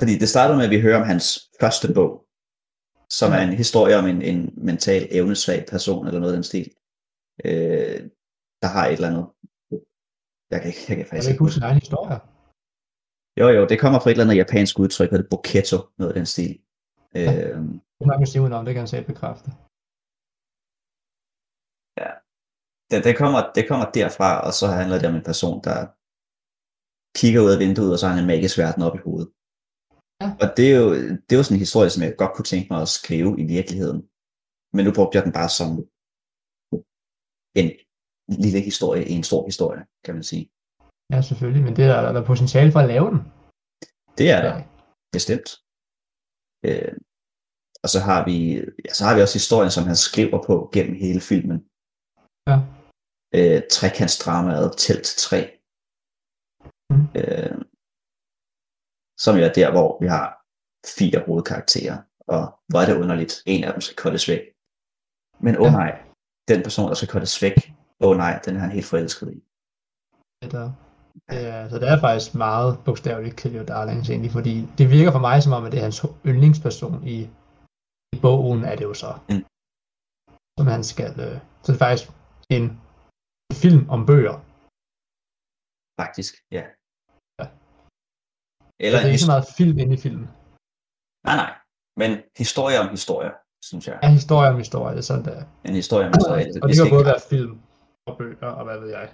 S6: Fordi det starter med, at vi hører om hans første bog, som er en historie om en, en mental evnesvag person, eller noget af den stil, øh, der har et eller andet. Jeg kan, ikke- jeg kan
S5: Jeg
S6: faktisk
S5: vil ikke huske sin egen historie.
S6: Jo, jo, det kommer fra et eller andet japansk udtryk, der hedder Boketto, noget af den stil. Øh,
S5: Jeg snakker med Simon om, det kan han selv bekræfte.
S6: det, det, kommer, det kommer derfra, og så handler det om en person, der kigger ud af vinduet, og så har han en magisk verden op i hovedet.
S5: Ja.
S6: Og det er, jo, det er jo sådan en historie, som jeg godt kunne tænke mig at skrive i virkeligheden. Men nu brugte jeg den bare som en lille historie i en stor historie, kan man sige.
S5: Ja, selvfølgelig, men det er der, der er potentiale for at lave den.
S6: Det er der, bestemt. Øh, og så har vi, ja, så har vi også historien, som han skriver på gennem hele filmen.
S5: Ja.
S6: Øh, trekantsdramaet Telt 3.
S5: Mm.
S6: Øh, som jo er der, hvor vi har fire hovedkarakterer. Og hvor er det underligt, en af dem skal cuttes væk. Men åh oh
S5: Ja.
S6: nej, den person, der skal cuttes væk, åh oh nej, den er han helt forelsket i.
S5: Det der. Det er, så det er faktisk meget bogstaveligt Kill Your Darlings egentlig, fordi det virker for mig som om, at det er hans yndlingsperson i, i bogen, er det jo så.
S6: Mm.
S5: Som han skal, øh, så det er faktisk en film om bøger.
S6: Faktisk, ja.
S5: Ja.
S6: Eller
S5: det er ikke så meget film inde i filmen.
S6: Nej, nej. Men historie om historie, synes jeg.
S5: Ja, historie om historie, det er sådan der.
S6: En historie om historie.
S5: Og det
S6: skal
S5: kan både være film og bøger og hvad ved jeg.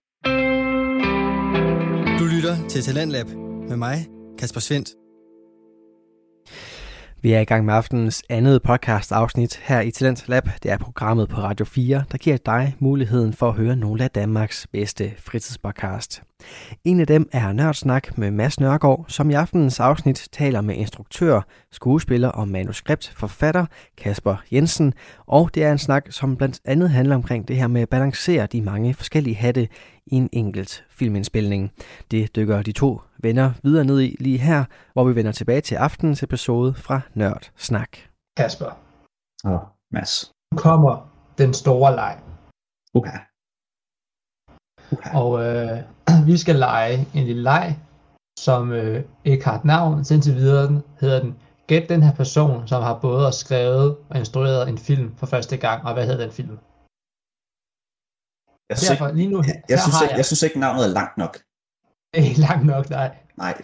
S1: Du lytter til Talentlab med mig, Kasper Svendt.
S2: Vi er i gang med aftenens andet podcast afsnit her i Talent Lab. Det er programmet på Radio 4, der giver dig muligheden for at høre nogle af Danmarks bedste fritidspodcast. En af dem er Nørdsnak med Mads Nørgaard, som i aftenens afsnit taler med instruktør, skuespiller og manuskriptforfatter Kasper Jensen. Og det er en snak, som blandt andet handler omkring det her med at balancere de mange forskellige hatte i en enkelt filmindspilning. Det dykker de to venner videre ned i lige her, hvor vi vender tilbage til aftenens episode fra Nørd Snak.
S5: Kasper,
S6: Åh, oh, Mads.
S5: nu kommer den store leg.
S6: Okay. Okay.
S5: Og øh, vi skal lege en lille leg, som øh, ikke har et navn. Så indtil videre den, hedder den Gæt den her person, som har både skrevet og instrueret en film for første gang. Og hvad hedder den film?
S6: Jeg synes,
S5: Derfor, lige nu,
S6: synes, jeg synes ikke, navnet er langt nok.
S5: Ikke langt nok, nej.
S6: Nej.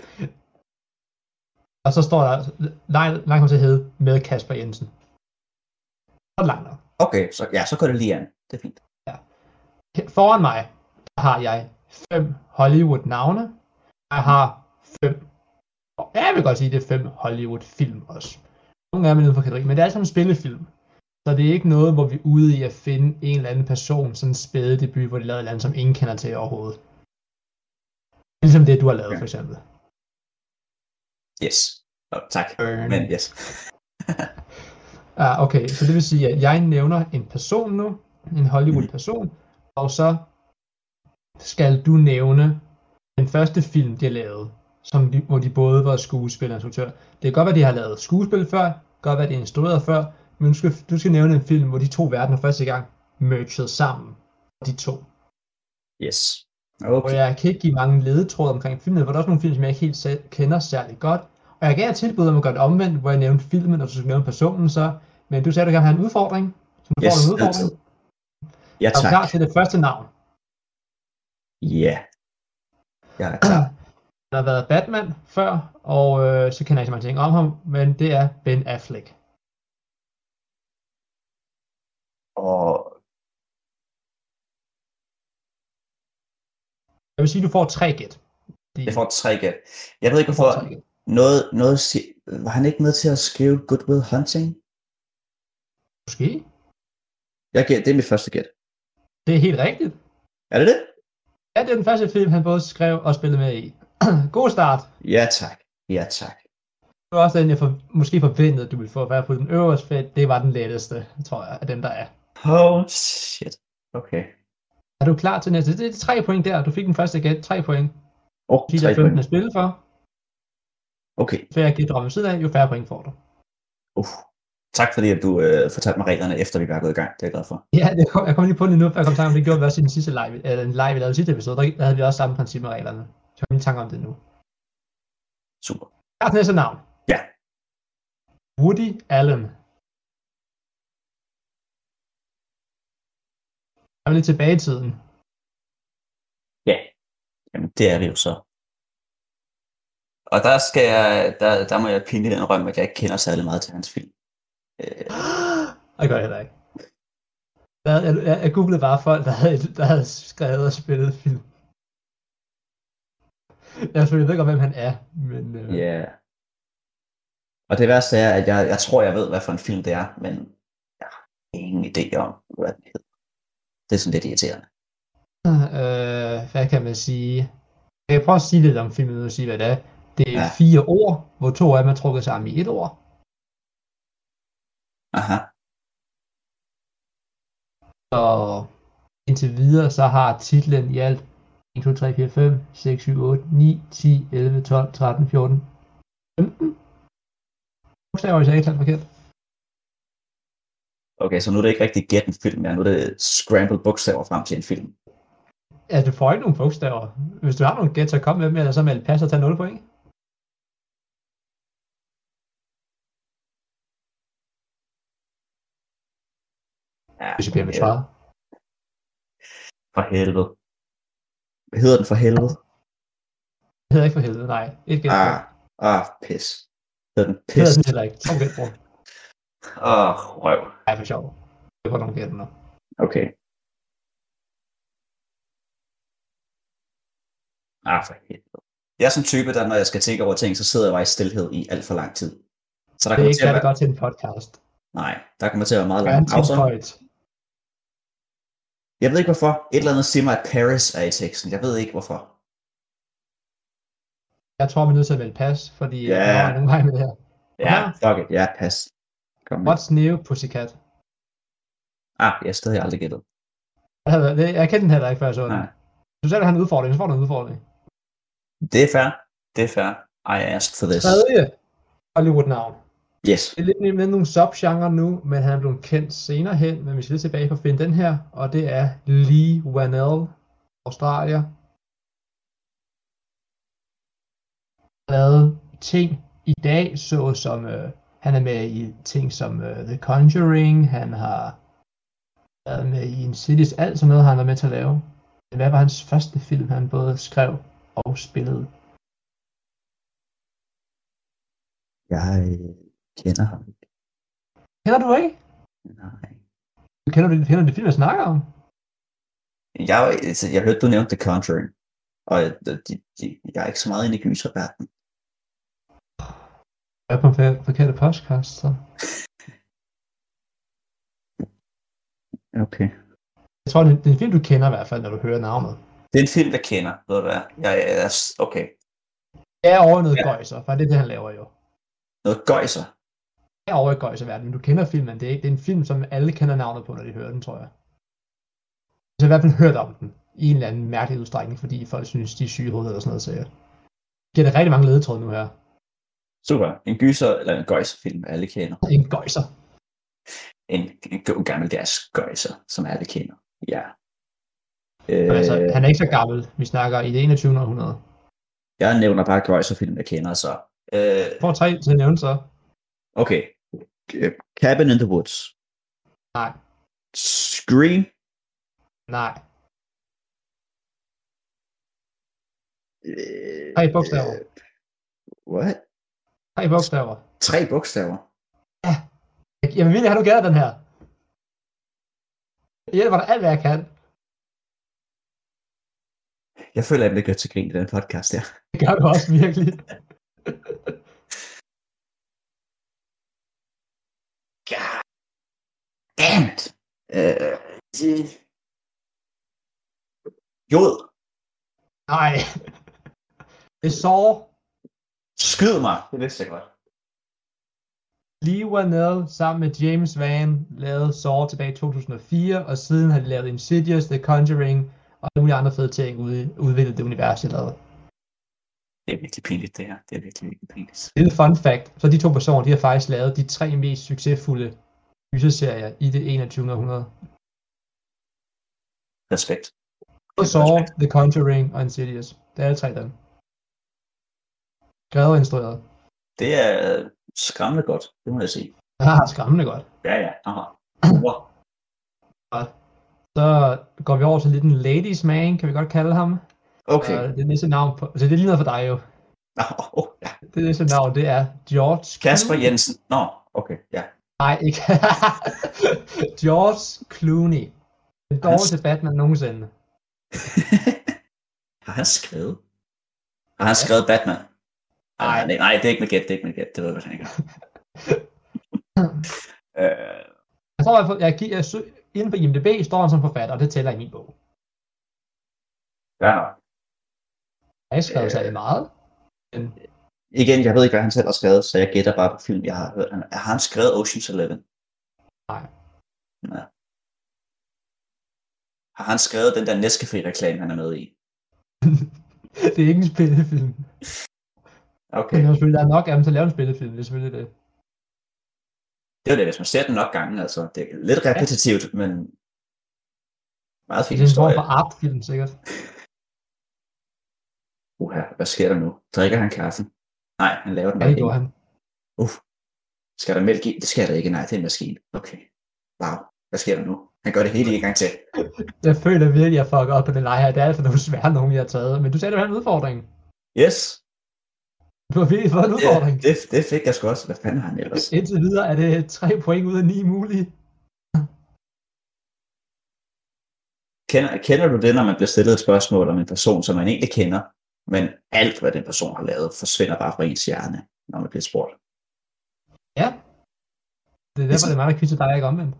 S5: Og så står der, lejen kommer til hedde med Kasper Jensen. Så langt nok.
S6: Okay, så, ja, så går det lige an. Det er fint.
S5: Foran mig har jeg fem Hollywood-navne. Jeg har fem, og jeg vil godt sige, det er fem Hollywood-film også. Nogle af dem er nede for kategori, men det er alle sammen spillefilm. Så det er ikke noget, hvor vi er ude i at finde en eller anden person, sådan en spæde debut, hvor de lavede et eller andet, som ingen kender til overhovedet. Ligesom det, du har lavet,
S6: Ja.
S5: for eksempel.
S6: Yes. Oh, tak.
S5: Burn.
S6: Men yes.
S5: Ah, okay, så det vil sige, at jeg nævner en person nu, en Hollywood-person, og så skal du nævne den første film, de har lavet, som de, hvor de både var skuespiller og instruktør. Det kan godt være, de har lavet skuespil før, kan godt være, de har instrueret før, men du skal, du skal nævne en film, hvor de to verdener første gang merged sammen, de to.
S6: Yes.
S5: Og
S6: Okay.
S5: jeg kan ikke give mange ledetråde omkring filmen, for der er også nogle film, som jeg ikke helt selv kender særlig godt. Og jeg gav et tilbud om at gøre det omvendt, hvor jeg nævnte filmen, og du skulle nævne personen så. Men du sagde, at du gerne have en udfordring. Så du
S6: Yes,
S5: får en udfordring.
S6: altid. Ja,
S5: Er du
S6: tak.
S5: klar til det første navn?
S6: Ja. Jeg er klar.
S5: Der har været Batman før, og øh, så kender jeg ikke så mange ting om ham, men det er Ben Affleck.
S6: Og
S5: Jeg vil sige, at du får tre gæt. De,
S6: jeg får tre gæt. Jeg ved ikke, hvorfor noget, noget var han ikke med til at skrive Good Will Hunting?
S5: Måske.
S6: Jeg gæt, det er mit første gæt.
S5: Det er helt rigtigt.
S6: Er det det?
S5: Ja, det er den første film, han både skrev og spillede med i. God start.
S6: Ja, tak. Ja, tak.
S5: Det var også den, jeg for, måske forventede, at du ville få at være på den øverste. Det var den letteste, tror jeg, af dem, der er.
S6: Oh, shit. Okay.
S5: Er du klar til næste? Det er tre point der. Du fik den første gæt. Tre point.
S6: Oh,
S5: De der 15 er
S6: point.
S5: spillet for.
S6: Okay.
S5: Så jeg om ved siden af, jo færre point får du.
S6: Uh. Tak fordi, at du øh, fortalte mig reglerne, efter vi var gået i gang. Det er jeg glad for.
S5: Ja, det kom, jeg kom lige på det nu, for jeg kom om, det gjorde vi også i den sidste live, eller en live, vi lavede i sidste episode, der, havde vi også samme princip med reglerne. Så jeg kom lige i tanke om det nu.
S6: Super.
S5: Klar til næste navn.
S6: Ja.
S5: Woody Allen. Er vi lidt tilbage i tiden?
S6: Ja. Jamen, det er vi jo så. Og der skal jeg, der, der må jeg pinligt indrømme, at jeg ikke kender særlig meget til hans film. Øh,
S5: Det gør jeg heller ikke. Jeg, jeg, jeg, jeg googlede bare folk, der havde, der havde skrevet og spillet film. Jeg selvfølgelig ved ikke, hvem han er, men... Øh,
S6: Ja. Yeah. Og det værste er, at jeg, jeg tror, jeg ved, hvad for en film det er, men jeg har ingen idé om, hvad den hedder. Det er sådan lidt irriterende.
S5: Øh, hvad kan man sige? Jeg kan prøve at sige lidt om filmen, at sige, hvad det er. Det er
S6: Ja.
S5: fire ord, hvor to af dem er trukket sammen i et ord.
S6: Aha.
S5: Og indtil videre, så har titlen i alt 1, 2, 3, 4, 5, 6, 7, 8, 9, 10, 11, 12, 13, 14, 15. Bogstaver, hvis jeg ikke helt forkert.
S6: Okay, så nu er det ikke rigtig gæt en film mere. Nu er det scrambled bogstaver frem til en film.
S5: Ja, du får ikke nogen bogstaver. Hvis du har nogle gæt, så kom med dem, eller så meld pas og tag 0 point.
S6: Ja,
S5: Hvis jeg bliver med svaret.
S6: For helvede. Hvad hedder den for helvede?
S5: Det hedder ikke for helvede, nej. Gæt.
S6: Ah, ah, pis. Hedder den
S5: Det hedder
S6: pis?
S5: den heller ikke. To gæt, bror.
S6: Åh, røv.
S5: Ej, for sjov. Det var nogle gæt nu.
S6: Okay. Ah, for helvede. Jeg er sådan en type, der når jeg skal tænke over ting, så sidder jeg bare i stillhed i alt for lang tid. Så der
S5: Det er ikke særlig
S6: være,
S5: godt til en podcast.
S6: nej, der kommer til at være meget
S5: ting
S6: pauser. Jeg ved ikke hvorfor. Et eller andet siger mig, at Paris er i teksten. Jeg ved ikke hvorfor.
S5: Jeg tror, vi er nødt til at vælge pas, fordi
S6: Ja.
S5: yeah. jeg har nogen vej med det her.
S6: Ja,
S5: Ja.
S6: fuck it. Ja, pas. Kom med.
S5: What's new, Pussycat?
S6: Ah, jeg har stadig aldrig gættet.
S5: Jeg, jeg kendte den heller ikke, før så den.
S6: Nej.
S5: Du selv har en udfordring, så får du en udfordring.
S6: Det er fair. Det er fair. I asked for this.
S5: Tredje Hollywood-navn.
S6: Yes.
S5: Det er lidt med nogle subgenre nu, men han er blevet kendt senere hen, men vi skal lidt tilbage for at finde den her, og det er Lee Wanell, Australier. Han lavet ting i dag, så som øh, han er med i ting som øh, The Conjuring, han har været med i Insidious, alt sådan noget har han været med til at lave. Hvad var hans første film, han både skrev og spillede?
S6: Jeg kender ham ikke.
S5: Kender du ikke?
S6: Nej.
S5: Du kender du kender du de film, jeg snakker om?
S6: Jeg, altså, jeg hørte, du nævnte The Conjuring. Og de, de, de, jeg er ikke så meget inde i gyserverdenen.
S5: Jeg er på en for- forkerte podcast, så.
S6: Okay.
S5: Jeg tror, det er, det en film, du kender i hvert fald, når du hører navnet.
S6: Det er en film, jeg kender. Ved du hvad? Jeg, jeg, jeg, okay.
S5: Det er over noget
S6: Ja.
S5: gøjser, for det er det, han laver jo.
S6: Noget gøjser.
S5: Det er over i gøjserverdenen, men du kender filmen. Det er, ikke, det er en film, som alle kender navnet på, når de hører den, tror jeg. Så jeg har i hvert fald hørt om den, i en eller anden mærkelig udstrækning, fordi folk synes, de er syge i hovedet eller sådan noget, sikkert. Giver det rigtig mange ledetråd nu her.
S6: Super. En gyser eller en gøjserfilm, alle kender.
S5: En gøjser.
S6: En, en god gammeldags gøjser, som alle kender. Ja.
S5: Øh... Altså,
S6: Øh,
S5: han er ikke så gammel. Vi snakker i det 21. århundrede.
S6: jeg nævner bare gøjserfilm, jeg kender, så. Øh,
S5: Får tre til at nævne så.
S6: okay. Cabin in the Woods.
S5: Nej,
S6: Scream.
S5: nej.
S6: Øh,
S5: Tre bogstaver.
S6: What?
S5: Tre bogstaver.
S6: Tre bogstaver.
S5: Jamen, Ville, har du gættet den her? Jeg hjælper dig alt, hvad jeg kan.
S6: Jeg føler, jeg bliver til grin i den podcast der.
S5: Det gør du også virkelig.
S6: God damn it. De- Jod.
S5: Nej. Det er Saw.
S6: Skyd mig. Det vidste jeg godt.
S5: Lee Wanell sammen med James Van lavede Saw tilbage i 2004, og siden har de lavet Insidious, The Conjuring og alle mulige andre fede ting ude, udviklet det univers, de lavede.
S6: Det er virkelig pinligt, det her. Det er virkelig, virkelig pinligt.
S5: Lille fun fact, så de to personer, de har faktisk lavet de tre mest succesfulde gyserserier i det 21. århundrede.
S6: Respekt.
S5: Og Saw, The Conjuring og Insidious. Det er alle tre af dem. Skrevet og instrueret.
S6: Det er skræmmende godt, det må jeg sige.
S5: Ah, skræmmende godt.
S6: Ja, ja. Aha. Wow.
S5: Så går vi over til lidt en ladies man, kan vi godt kalde ham.
S6: Okay.
S5: Og det næste navn på, altså det er lige noget for dig jo.
S6: Oh, oh, ja.
S5: Det næste navn, det er George
S6: Kasper
S5: Clooney.
S6: Jensen. Nå, okay, ja.
S5: Nej, ikke. George Clooney. Den dårligste Batman nogensinde.
S6: Har han skrevet? Har han skrevet Batman? Nej, nej, nej, det er ikke med gæt, det er ikke gæt, det ved jeg, ikke. øh,
S5: Jeg tror jeg, gi- jeg sø, inden på IMDb står han som forfatter, og det tæller i min bog.
S6: ja.
S5: Jeg har skrevet
S6: Øh.
S5: særlig meget.
S6: Igen, jeg ved ikke, hvad han selv har skrevet, så jeg gætter bare på film, jeg har hørt. Han- Har han skrevet Ocean's Eleven?
S5: Nej.
S6: Nej. Har han skrevet den der Nescafé-reklame, han er med i?
S5: det er ikke en spillefilm.
S6: Okay.
S5: Men selvfølgelig, der er nok af dem til at lave en spillefilm, det er selvfølgelig det.
S6: Det er det, hvis man ser den nok gange, altså. Det er lidt repetitivt, men meget
S5: Det
S6: fin
S5: er en form
S6: historie.
S5: for artfilm, sikkert.
S6: Uha, hvad sker der nu? Drikker han kaffen? Nej, han laver den
S5: Ja, det han.
S6: Uff. Skal der mælk i? Det skal der ikke. Nej, det er en maskine. Okay. Wow. Hvad sker der nu? Han gør det hele en gang til.
S5: Jeg føler virkelig, at jeg fucker op på den leje her. Det er altså nogle svære nogen, jeg har taget. Men du sagde, det var en udfordring.
S6: Yes.
S5: Du har virkelig fået en udfordring.
S6: Det, det, det fik jeg sgu også. Hvad fanden har han ellers?
S5: Indtil videre er det tre point ud af ni mulige.
S6: Kender, kender du det, når man bliver stillet et spørgsmål om en person, som man egentlig kender, Men alt, hvad den person har lavet, forsvinder bare fra ens hjerne, når man bliver spurgt.
S5: Ja. Det er derfor, det er meget der er ikke omvendt.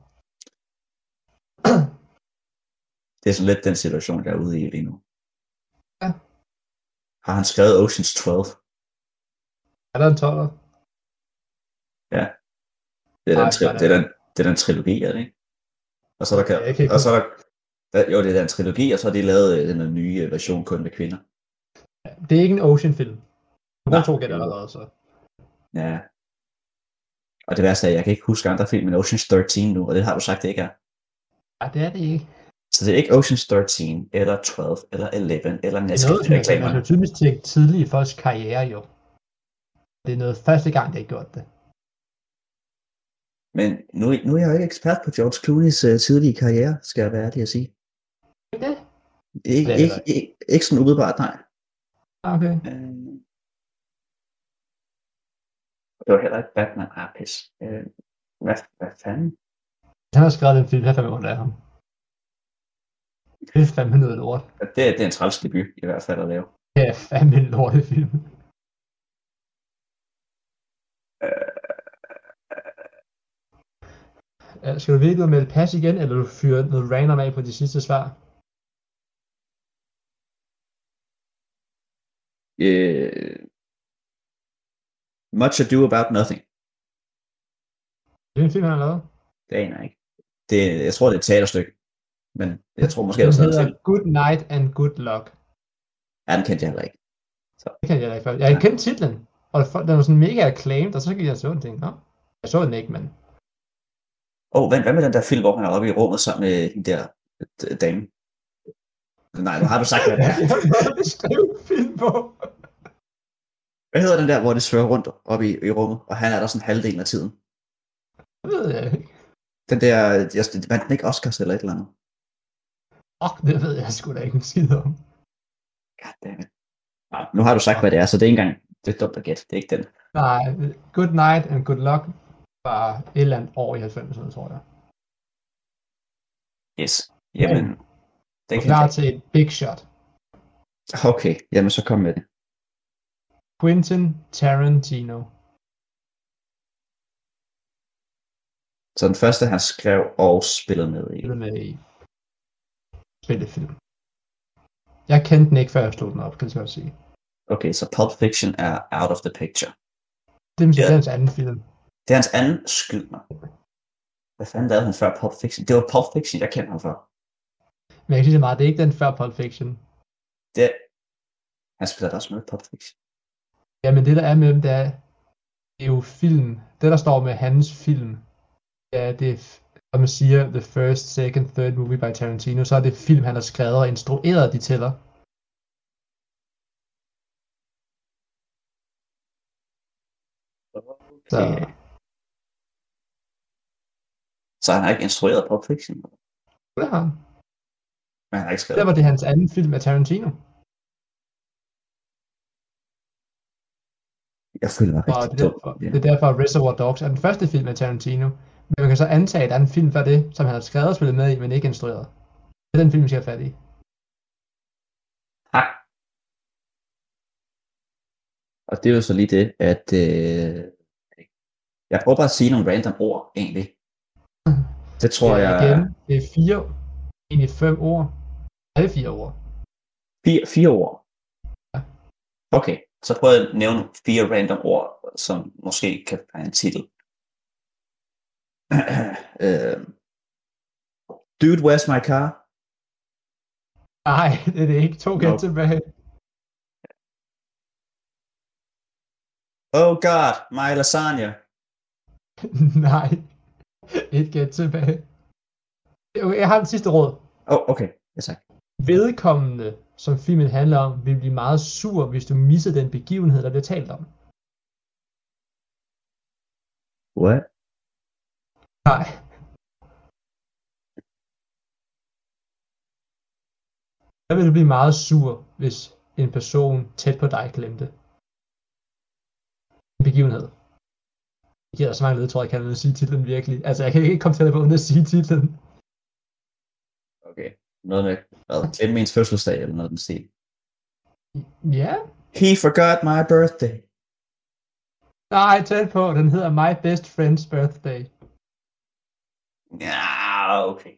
S6: Det er sådan lidt den situation, jeg er ude i lige nu.
S5: Ja.
S6: Har han skrevet Oceans 12?
S5: Er der en 12'er?
S6: Det er, den, tri- det, er den, det er den trilogi, er det ikke? Og så er der, kan,
S5: Ja, jeg
S6: og så er der, der, jo, det er den trilogi, og så har de lavet øh, den nye øh, version kun med kvinder.
S5: Det er ikke en Ocean-film. Den to gætter allerede, så.
S6: Ja. Og det værste er, at jeg kan ikke huske andre film end Oceans 13 nu, og det har du sagt, det ikke er.
S5: Ja, det er det ikke.
S6: Så det er ikke Oceans 13, eller 12, eller 11, eller
S5: Det er noget, som kan typisk tænke tidligt i folks karriere, jo. Det er noget første gang, de har gjort det.
S6: Men nu, nu er jeg jo ikke ekspert på George Clooney's uh, tidlige karriere, skal jeg være ærlig at sige.
S5: Det?
S6: Ikke,
S5: Det er
S6: ikke, ikke, ikke sådan umiddelbart, nej.
S5: Okay.
S6: Øh, det var heller ikke Batman. Ah, pis. Øh, hvad, hvad fanden?
S5: Han har skrevet den film, jeg fandme ondt af ham. Det er fandme noget lort.
S6: Det, det er en træls debut, i hvert fald at lave.
S5: Det er fandme en lortefilm. Ja, Skal du virkelig melde pas igen, eller du fyrer noget random af på de sidste svar?
S6: Øh, Much Ado About Nothing.
S5: Det er en film, han har lavet.
S6: Det aner jeg ikke. Det, jeg tror, det er et teaterstykke. Men jeg tror måske, der er film.
S5: Good Night and Good Luck.
S6: Ja, den kendte jeg heller ikke.
S5: Det kan jeg da ikke. Jeg kendte titlen, og den var sådan mega acclaimed, og så gik jeg så og tænkte, nå, jeg så den ikke, men
S6: Åh, oh, hvad, hvad med den der film, hvor han er oppe i rummet sammen med den der dame? Nej, nu har du sagt, hvad det er.
S5: film på.
S6: Hvad hedder den der, hvor det svører rundt oppe i, i rummet, og han er der sådan halvdelen af tiden?
S5: Det ved jeg ikke.
S6: Den der, jeg, vandt den ikke Oscars eller et eller andet?
S5: Åh, det ved jeg sgu da ikke en skid om.
S6: Goddammit. Nej, nu har du sagt, hvad det er, så det er ikke engang, det er dumt at gætte, det er ikke den.
S5: Nej, Good Night and Good Luck var et eller andet år i 90'erne, tror jeg.
S6: Yes. Jamen, den kan
S5: Klar
S6: jeg.
S5: til et big shot.
S6: Okay, jamen så kom med det.
S5: Quentin Tarantino.
S6: Så den første, han skrev og spillede med i.
S5: spillet med i spillefilm. Jeg kendte den ikke, før jeg slog den op, kan jeg godt sige.
S6: Okay, så Pulp Fiction er out of the picture.
S5: Det er
S6: Ja.
S5: hans anden film.
S6: Det er hans anden skyld mig. Hvad fanden lavede han før Pulp Fiction? Det var Pulp Fiction, jeg kendte ham for.
S5: Men jeg kan sige meget, det er ikke den før Pulp Fiction.
S6: Det, han spiller da også med Pulp Fiction.
S5: Jamen det der er med dem, det er, det er jo film. Det der står med hans film, det er, det er, som man siger, the first, second, third movie by Tarantino, så er det film, han har skrevet og instrueret, de tæller.
S6: Okay. Så han har ikke instrueret Pulp Fiction,
S5: det har han.
S6: men han har ikke skrevet.
S5: Der var det hans anden film af Tarantino.
S6: Jeg føler mig
S5: Og
S6: rigtig
S5: det, er derfor,
S6: Ja.
S5: det er derfor, at Reservoir Dogs er den første film af Tarantino. Men man kan så antage, at der er en film før det, som han har skrevet og spillet med i, men ikke instrueret. Det er den film, vi skal have fat i.
S6: Ha. Og det er jo så lige det, at øh, jeg prøver bare at sige nogle random ord, egentlig. Det tror
S5: Ja,
S6: jeg
S5: Igen, det er fire, egentlig fem ord. Er det fire ord?
S6: fire, fire ord.
S5: Ja.
S6: Okay, så jeg at nævne fire random ord, som måske kan have en titel. øh, Dude, where's my car?
S5: Nej, det er det ikke. To gæt
S6: Nope.
S5: tilbage.
S6: Oh god, my lasagna.
S5: Nej. Et gæt tilbage. Jeg har den sidste råd.
S6: Oh, okay, ja tak.
S5: Vedkommende, som filmen handler om, vil blive meget sur, hvis du misser den begivenhed, der bliver talt om.
S6: What?
S5: Nej. Der vil du blive meget sur, hvis en person tæt på dig glemte. En begivenhed. Det giver dig så mange ledtråd, jeg kan jeg sige titlen virkelig. Altså, jeg kan ikke komme til at uden at sige titlen.
S6: Okay, noget med, hvad, glemme ens fødselsdag eller noget den stil.
S5: Ja.
S6: He forgot my birthday.
S5: Nej, tæt på. Den hedder My Best Friend's Birthday.
S6: Ja, okay.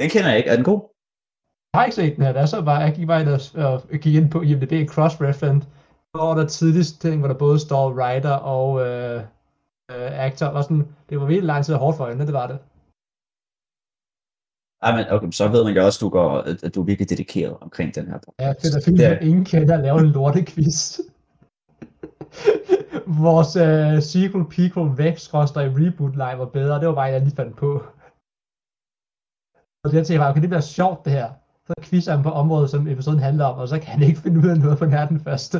S6: Den kender jeg ikke. Er den god?
S5: Jeg har ikke set den her. Der er så bare, jeg gik bare ind og, og gik ind på IMDb cross-reference, hvor der tidligst ting, hvor der både står writer og øh, øh, actor, og sådan, det var virkelig lang tid hårdt for øjnene, det var det.
S6: Ej, men okay, så ved man jo også, at du, går, at du er virkelig dedikeret omkring den her.
S5: Ja, det er fint, at ingen kender at lave en lortequiz. Vores øh, sequel, prequel, væk, skråstrej, reboot line var bedre, det var bare, jeg lige fandt på. Og det jeg tænkte bare, okay, det bliver sjovt det her. Så quizzer han på området, som episoden handler om, og så kan han ikke finde ud af noget på nær den første.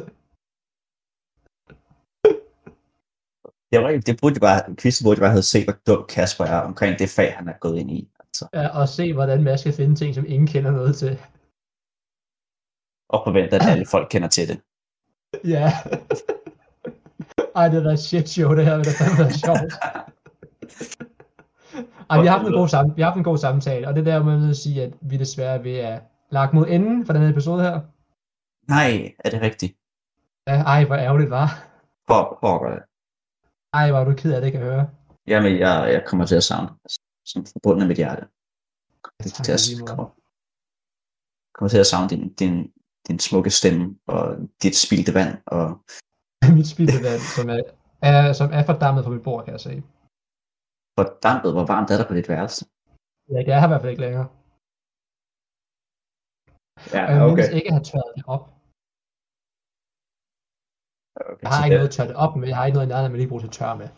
S6: Det, var, det burde bare, quizzen burde bare have set, hvor dum Kasper er omkring det fag, han er gået ind i. Altså,
S5: Ja, og se, hvordan man skal finde ting, som ingen kender noget til.
S6: og forvente, at alle folk kender til det.
S5: Ja. Ej, det er da et shit show, det her, det er fandme været sjovt. Ej, vi har haft en god, sam- vi har haft en god samtale, og det er der, man vil sige, at vi desværre er ved at lagt mod enden for den her episode her.
S6: Nej, er det rigtigt?
S5: Ja, ej, hvor ærgerligt var.
S6: Pokker det.
S5: Ej, hvor er du ked af det, kan jeg høre.
S6: Jamen, jeg, jeg kommer til at savne det. Som forbundet af mit hjerte. Det
S5: tak
S6: til at, kommer, kommer til at savne din, din, din smukke stemme, og dit spildte vand, og
S5: Mit spildevand, som er, er, som er fordammet på mit bord, kan jeg sige.
S6: fordampet, hvor varmt er der på dit værelse.
S5: Ja, det er her i hvert fald ikke længere.
S6: Ja,
S5: Og jeg mindes ikke at have tørret det op.
S6: okay.
S5: Jeg har ikke
S6: det-
S5: noget det op med. Jeg har ikke noget i nærheden, man lige bruger til at tørre med.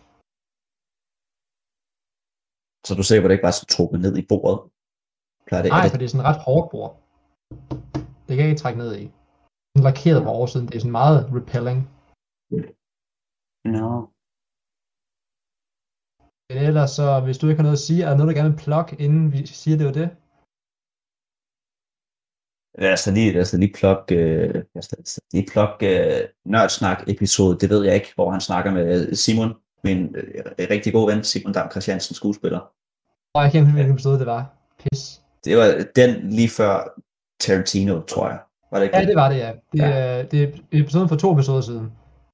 S6: Så du ser, hvor det ikke bare er trukket ned i bordet? Plejer det,
S5: Nej,
S6: det,
S5: for det er sådan et ret hårdt bord. Det kan jeg ikke trække ned i. Den er lakeret på oversiden. Det er sådan meget repelling.
S6: No.
S5: Men ellers så, hvis du ikke har noget at sige, er der noget, du gerne vil plukke, inden vi siger, det var det?
S6: Lad os da lige, lad os da lige plukke, øh, lad os da lige plukke øh, Nørdsnak episode, det ved jeg ikke, hvor han snakker med Simon, min øh, rigtig god ven, Simon Dam Christiansen, skuespiller.
S5: Og jeg kan ikke huske, hvilken episode det var. Pis.
S6: Det var den lige før Tarantino, tror jeg. Var det ikke
S5: Ja, det var det, ja. Det,
S6: Ja.
S5: ja. det er episoden for to episoder siden.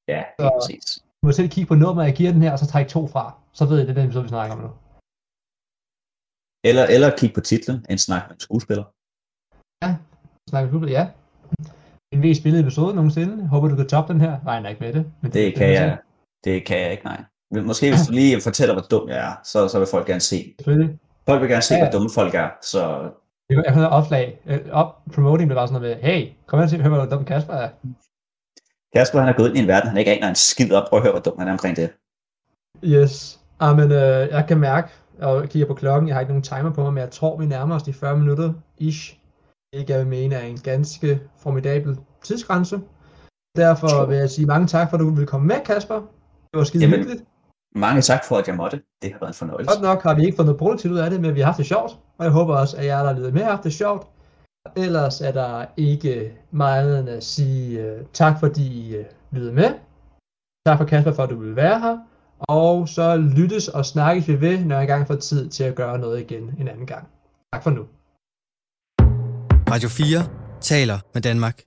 S6: Ja, helt
S5: Så-
S6: præcis.
S5: Du må selv kigge på nummeret, jeg giver den her, og så trække to fra. Så ved jeg, det er den episode, vi snakker om nu.
S6: Eller, eller kig på titlen, en snak med en skuespiller.
S5: Snakker vi ja. En mest spillede episode nogensinde. Håber, du kan toppe den her. Regner ikke med det. Men
S6: Det kan
S5: må
S6: jeg, det kan jeg ikke, nej. Men Måske hvis du lige fortæller, hvor dum jeg er, så, så vil folk gerne se.
S5: Selvfølgelig.
S6: Folk vil gerne se,
S5: Ja,
S6: hvor dumme folk er, så
S5: Jeg havde opslag. øh, Op, promoting blev bare sådan noget med, hey, kom hen og se, hør, hvor dum Kasper er.
S6: Kasper han er gået ind i en verden, han ikke aner en skid op. Prøv at høre, hvor dum han er omkring det.
S5: Yes. Ah, men øh, jeg kan mærke, og kigger på klokken, jeg har ikke nogen timer på mig, men jeg tror, vi nærmer os de 40 minutter ish. Hvilket jeg vil mene er en ganske formidabel tidsgrænse. Derfor vil jeg sige mange tak, for at du ville komme med, Kasper. Det var skide
S6: Jamen,
S5: hyggeligt.
S6: Mange tak for, at jeg måtte. Det har været en fornøjelse.
S5: Godt nok har vi ikke fået noget produktivt ud af det, men vi har haft det sjovt. Og jeg håber også, at jer, der har lyttet med, har haft det sjovt. Ellers er der ikke meget end at sige uh, tak, fordi I uh, lyttede med. Tak for Kasper, for at du ville være her. Og så lyttes og snakkes vi ved, når jeg engang får tid til at gøre noget igen en anden gang. Tak for nu.
S1: Radio 4 taler med Danmark.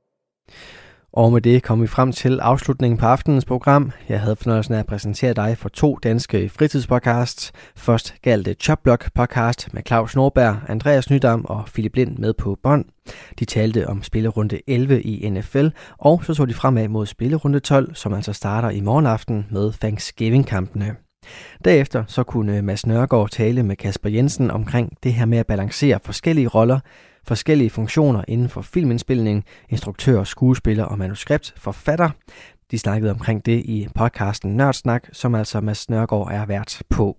S2: Og med det kom vi frem til afslutningen på aftenens program. Jeg havde fornøjelsen af at præsentere dig for to danske fritidspodcasts. Først galt det Chopblock podcast med Claus Norberg, Andreas Nydam og Philip Lind med på bånd. De talte om spillerunde 11 i NFL, og så så de fremad mod spillerunde 12, som altså starter i morgen aften med Thanksgiving-kampene. Derefter så kunne Mads Nørgaard tale med Kasper Jensen omkring det her med at balancere forskellige roller, forskellige funktioner inden for filmindspilning, instruktør, skuespiller og manuskript, forfatter. De snakkede omkring det i podcasten Nørdsnak, som altså Mads Nørgaard er vært på.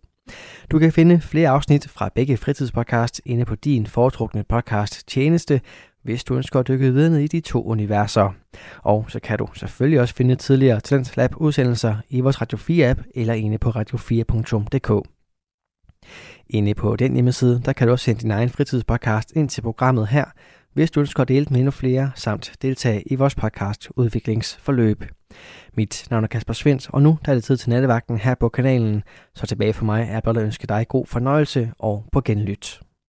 S2: Du kan finde flere afsnit fra begge fritidspodcasts inde på din foretrukne podcast tjeneste, hvis du ønsker at dykke videre ned i de to universer. Og så kan du selvfølgelig også finde tidligere Talent Lab udsendelser i vores Radio 4 app eller inde på radio4.dk. Inde på den hjemmeside, der kan du også sende din egen fritidspodcast ind til programmet her, hvis du ønsker at dele med endnu flere, samt deltage i vores podcast udviklingsforløb. Mit navn er Kasper Svendt, og nu der er det tid til nattevagten her på kanalen, så tilbage for mig er blot at ønske dig god fornøjelse og på genlyt.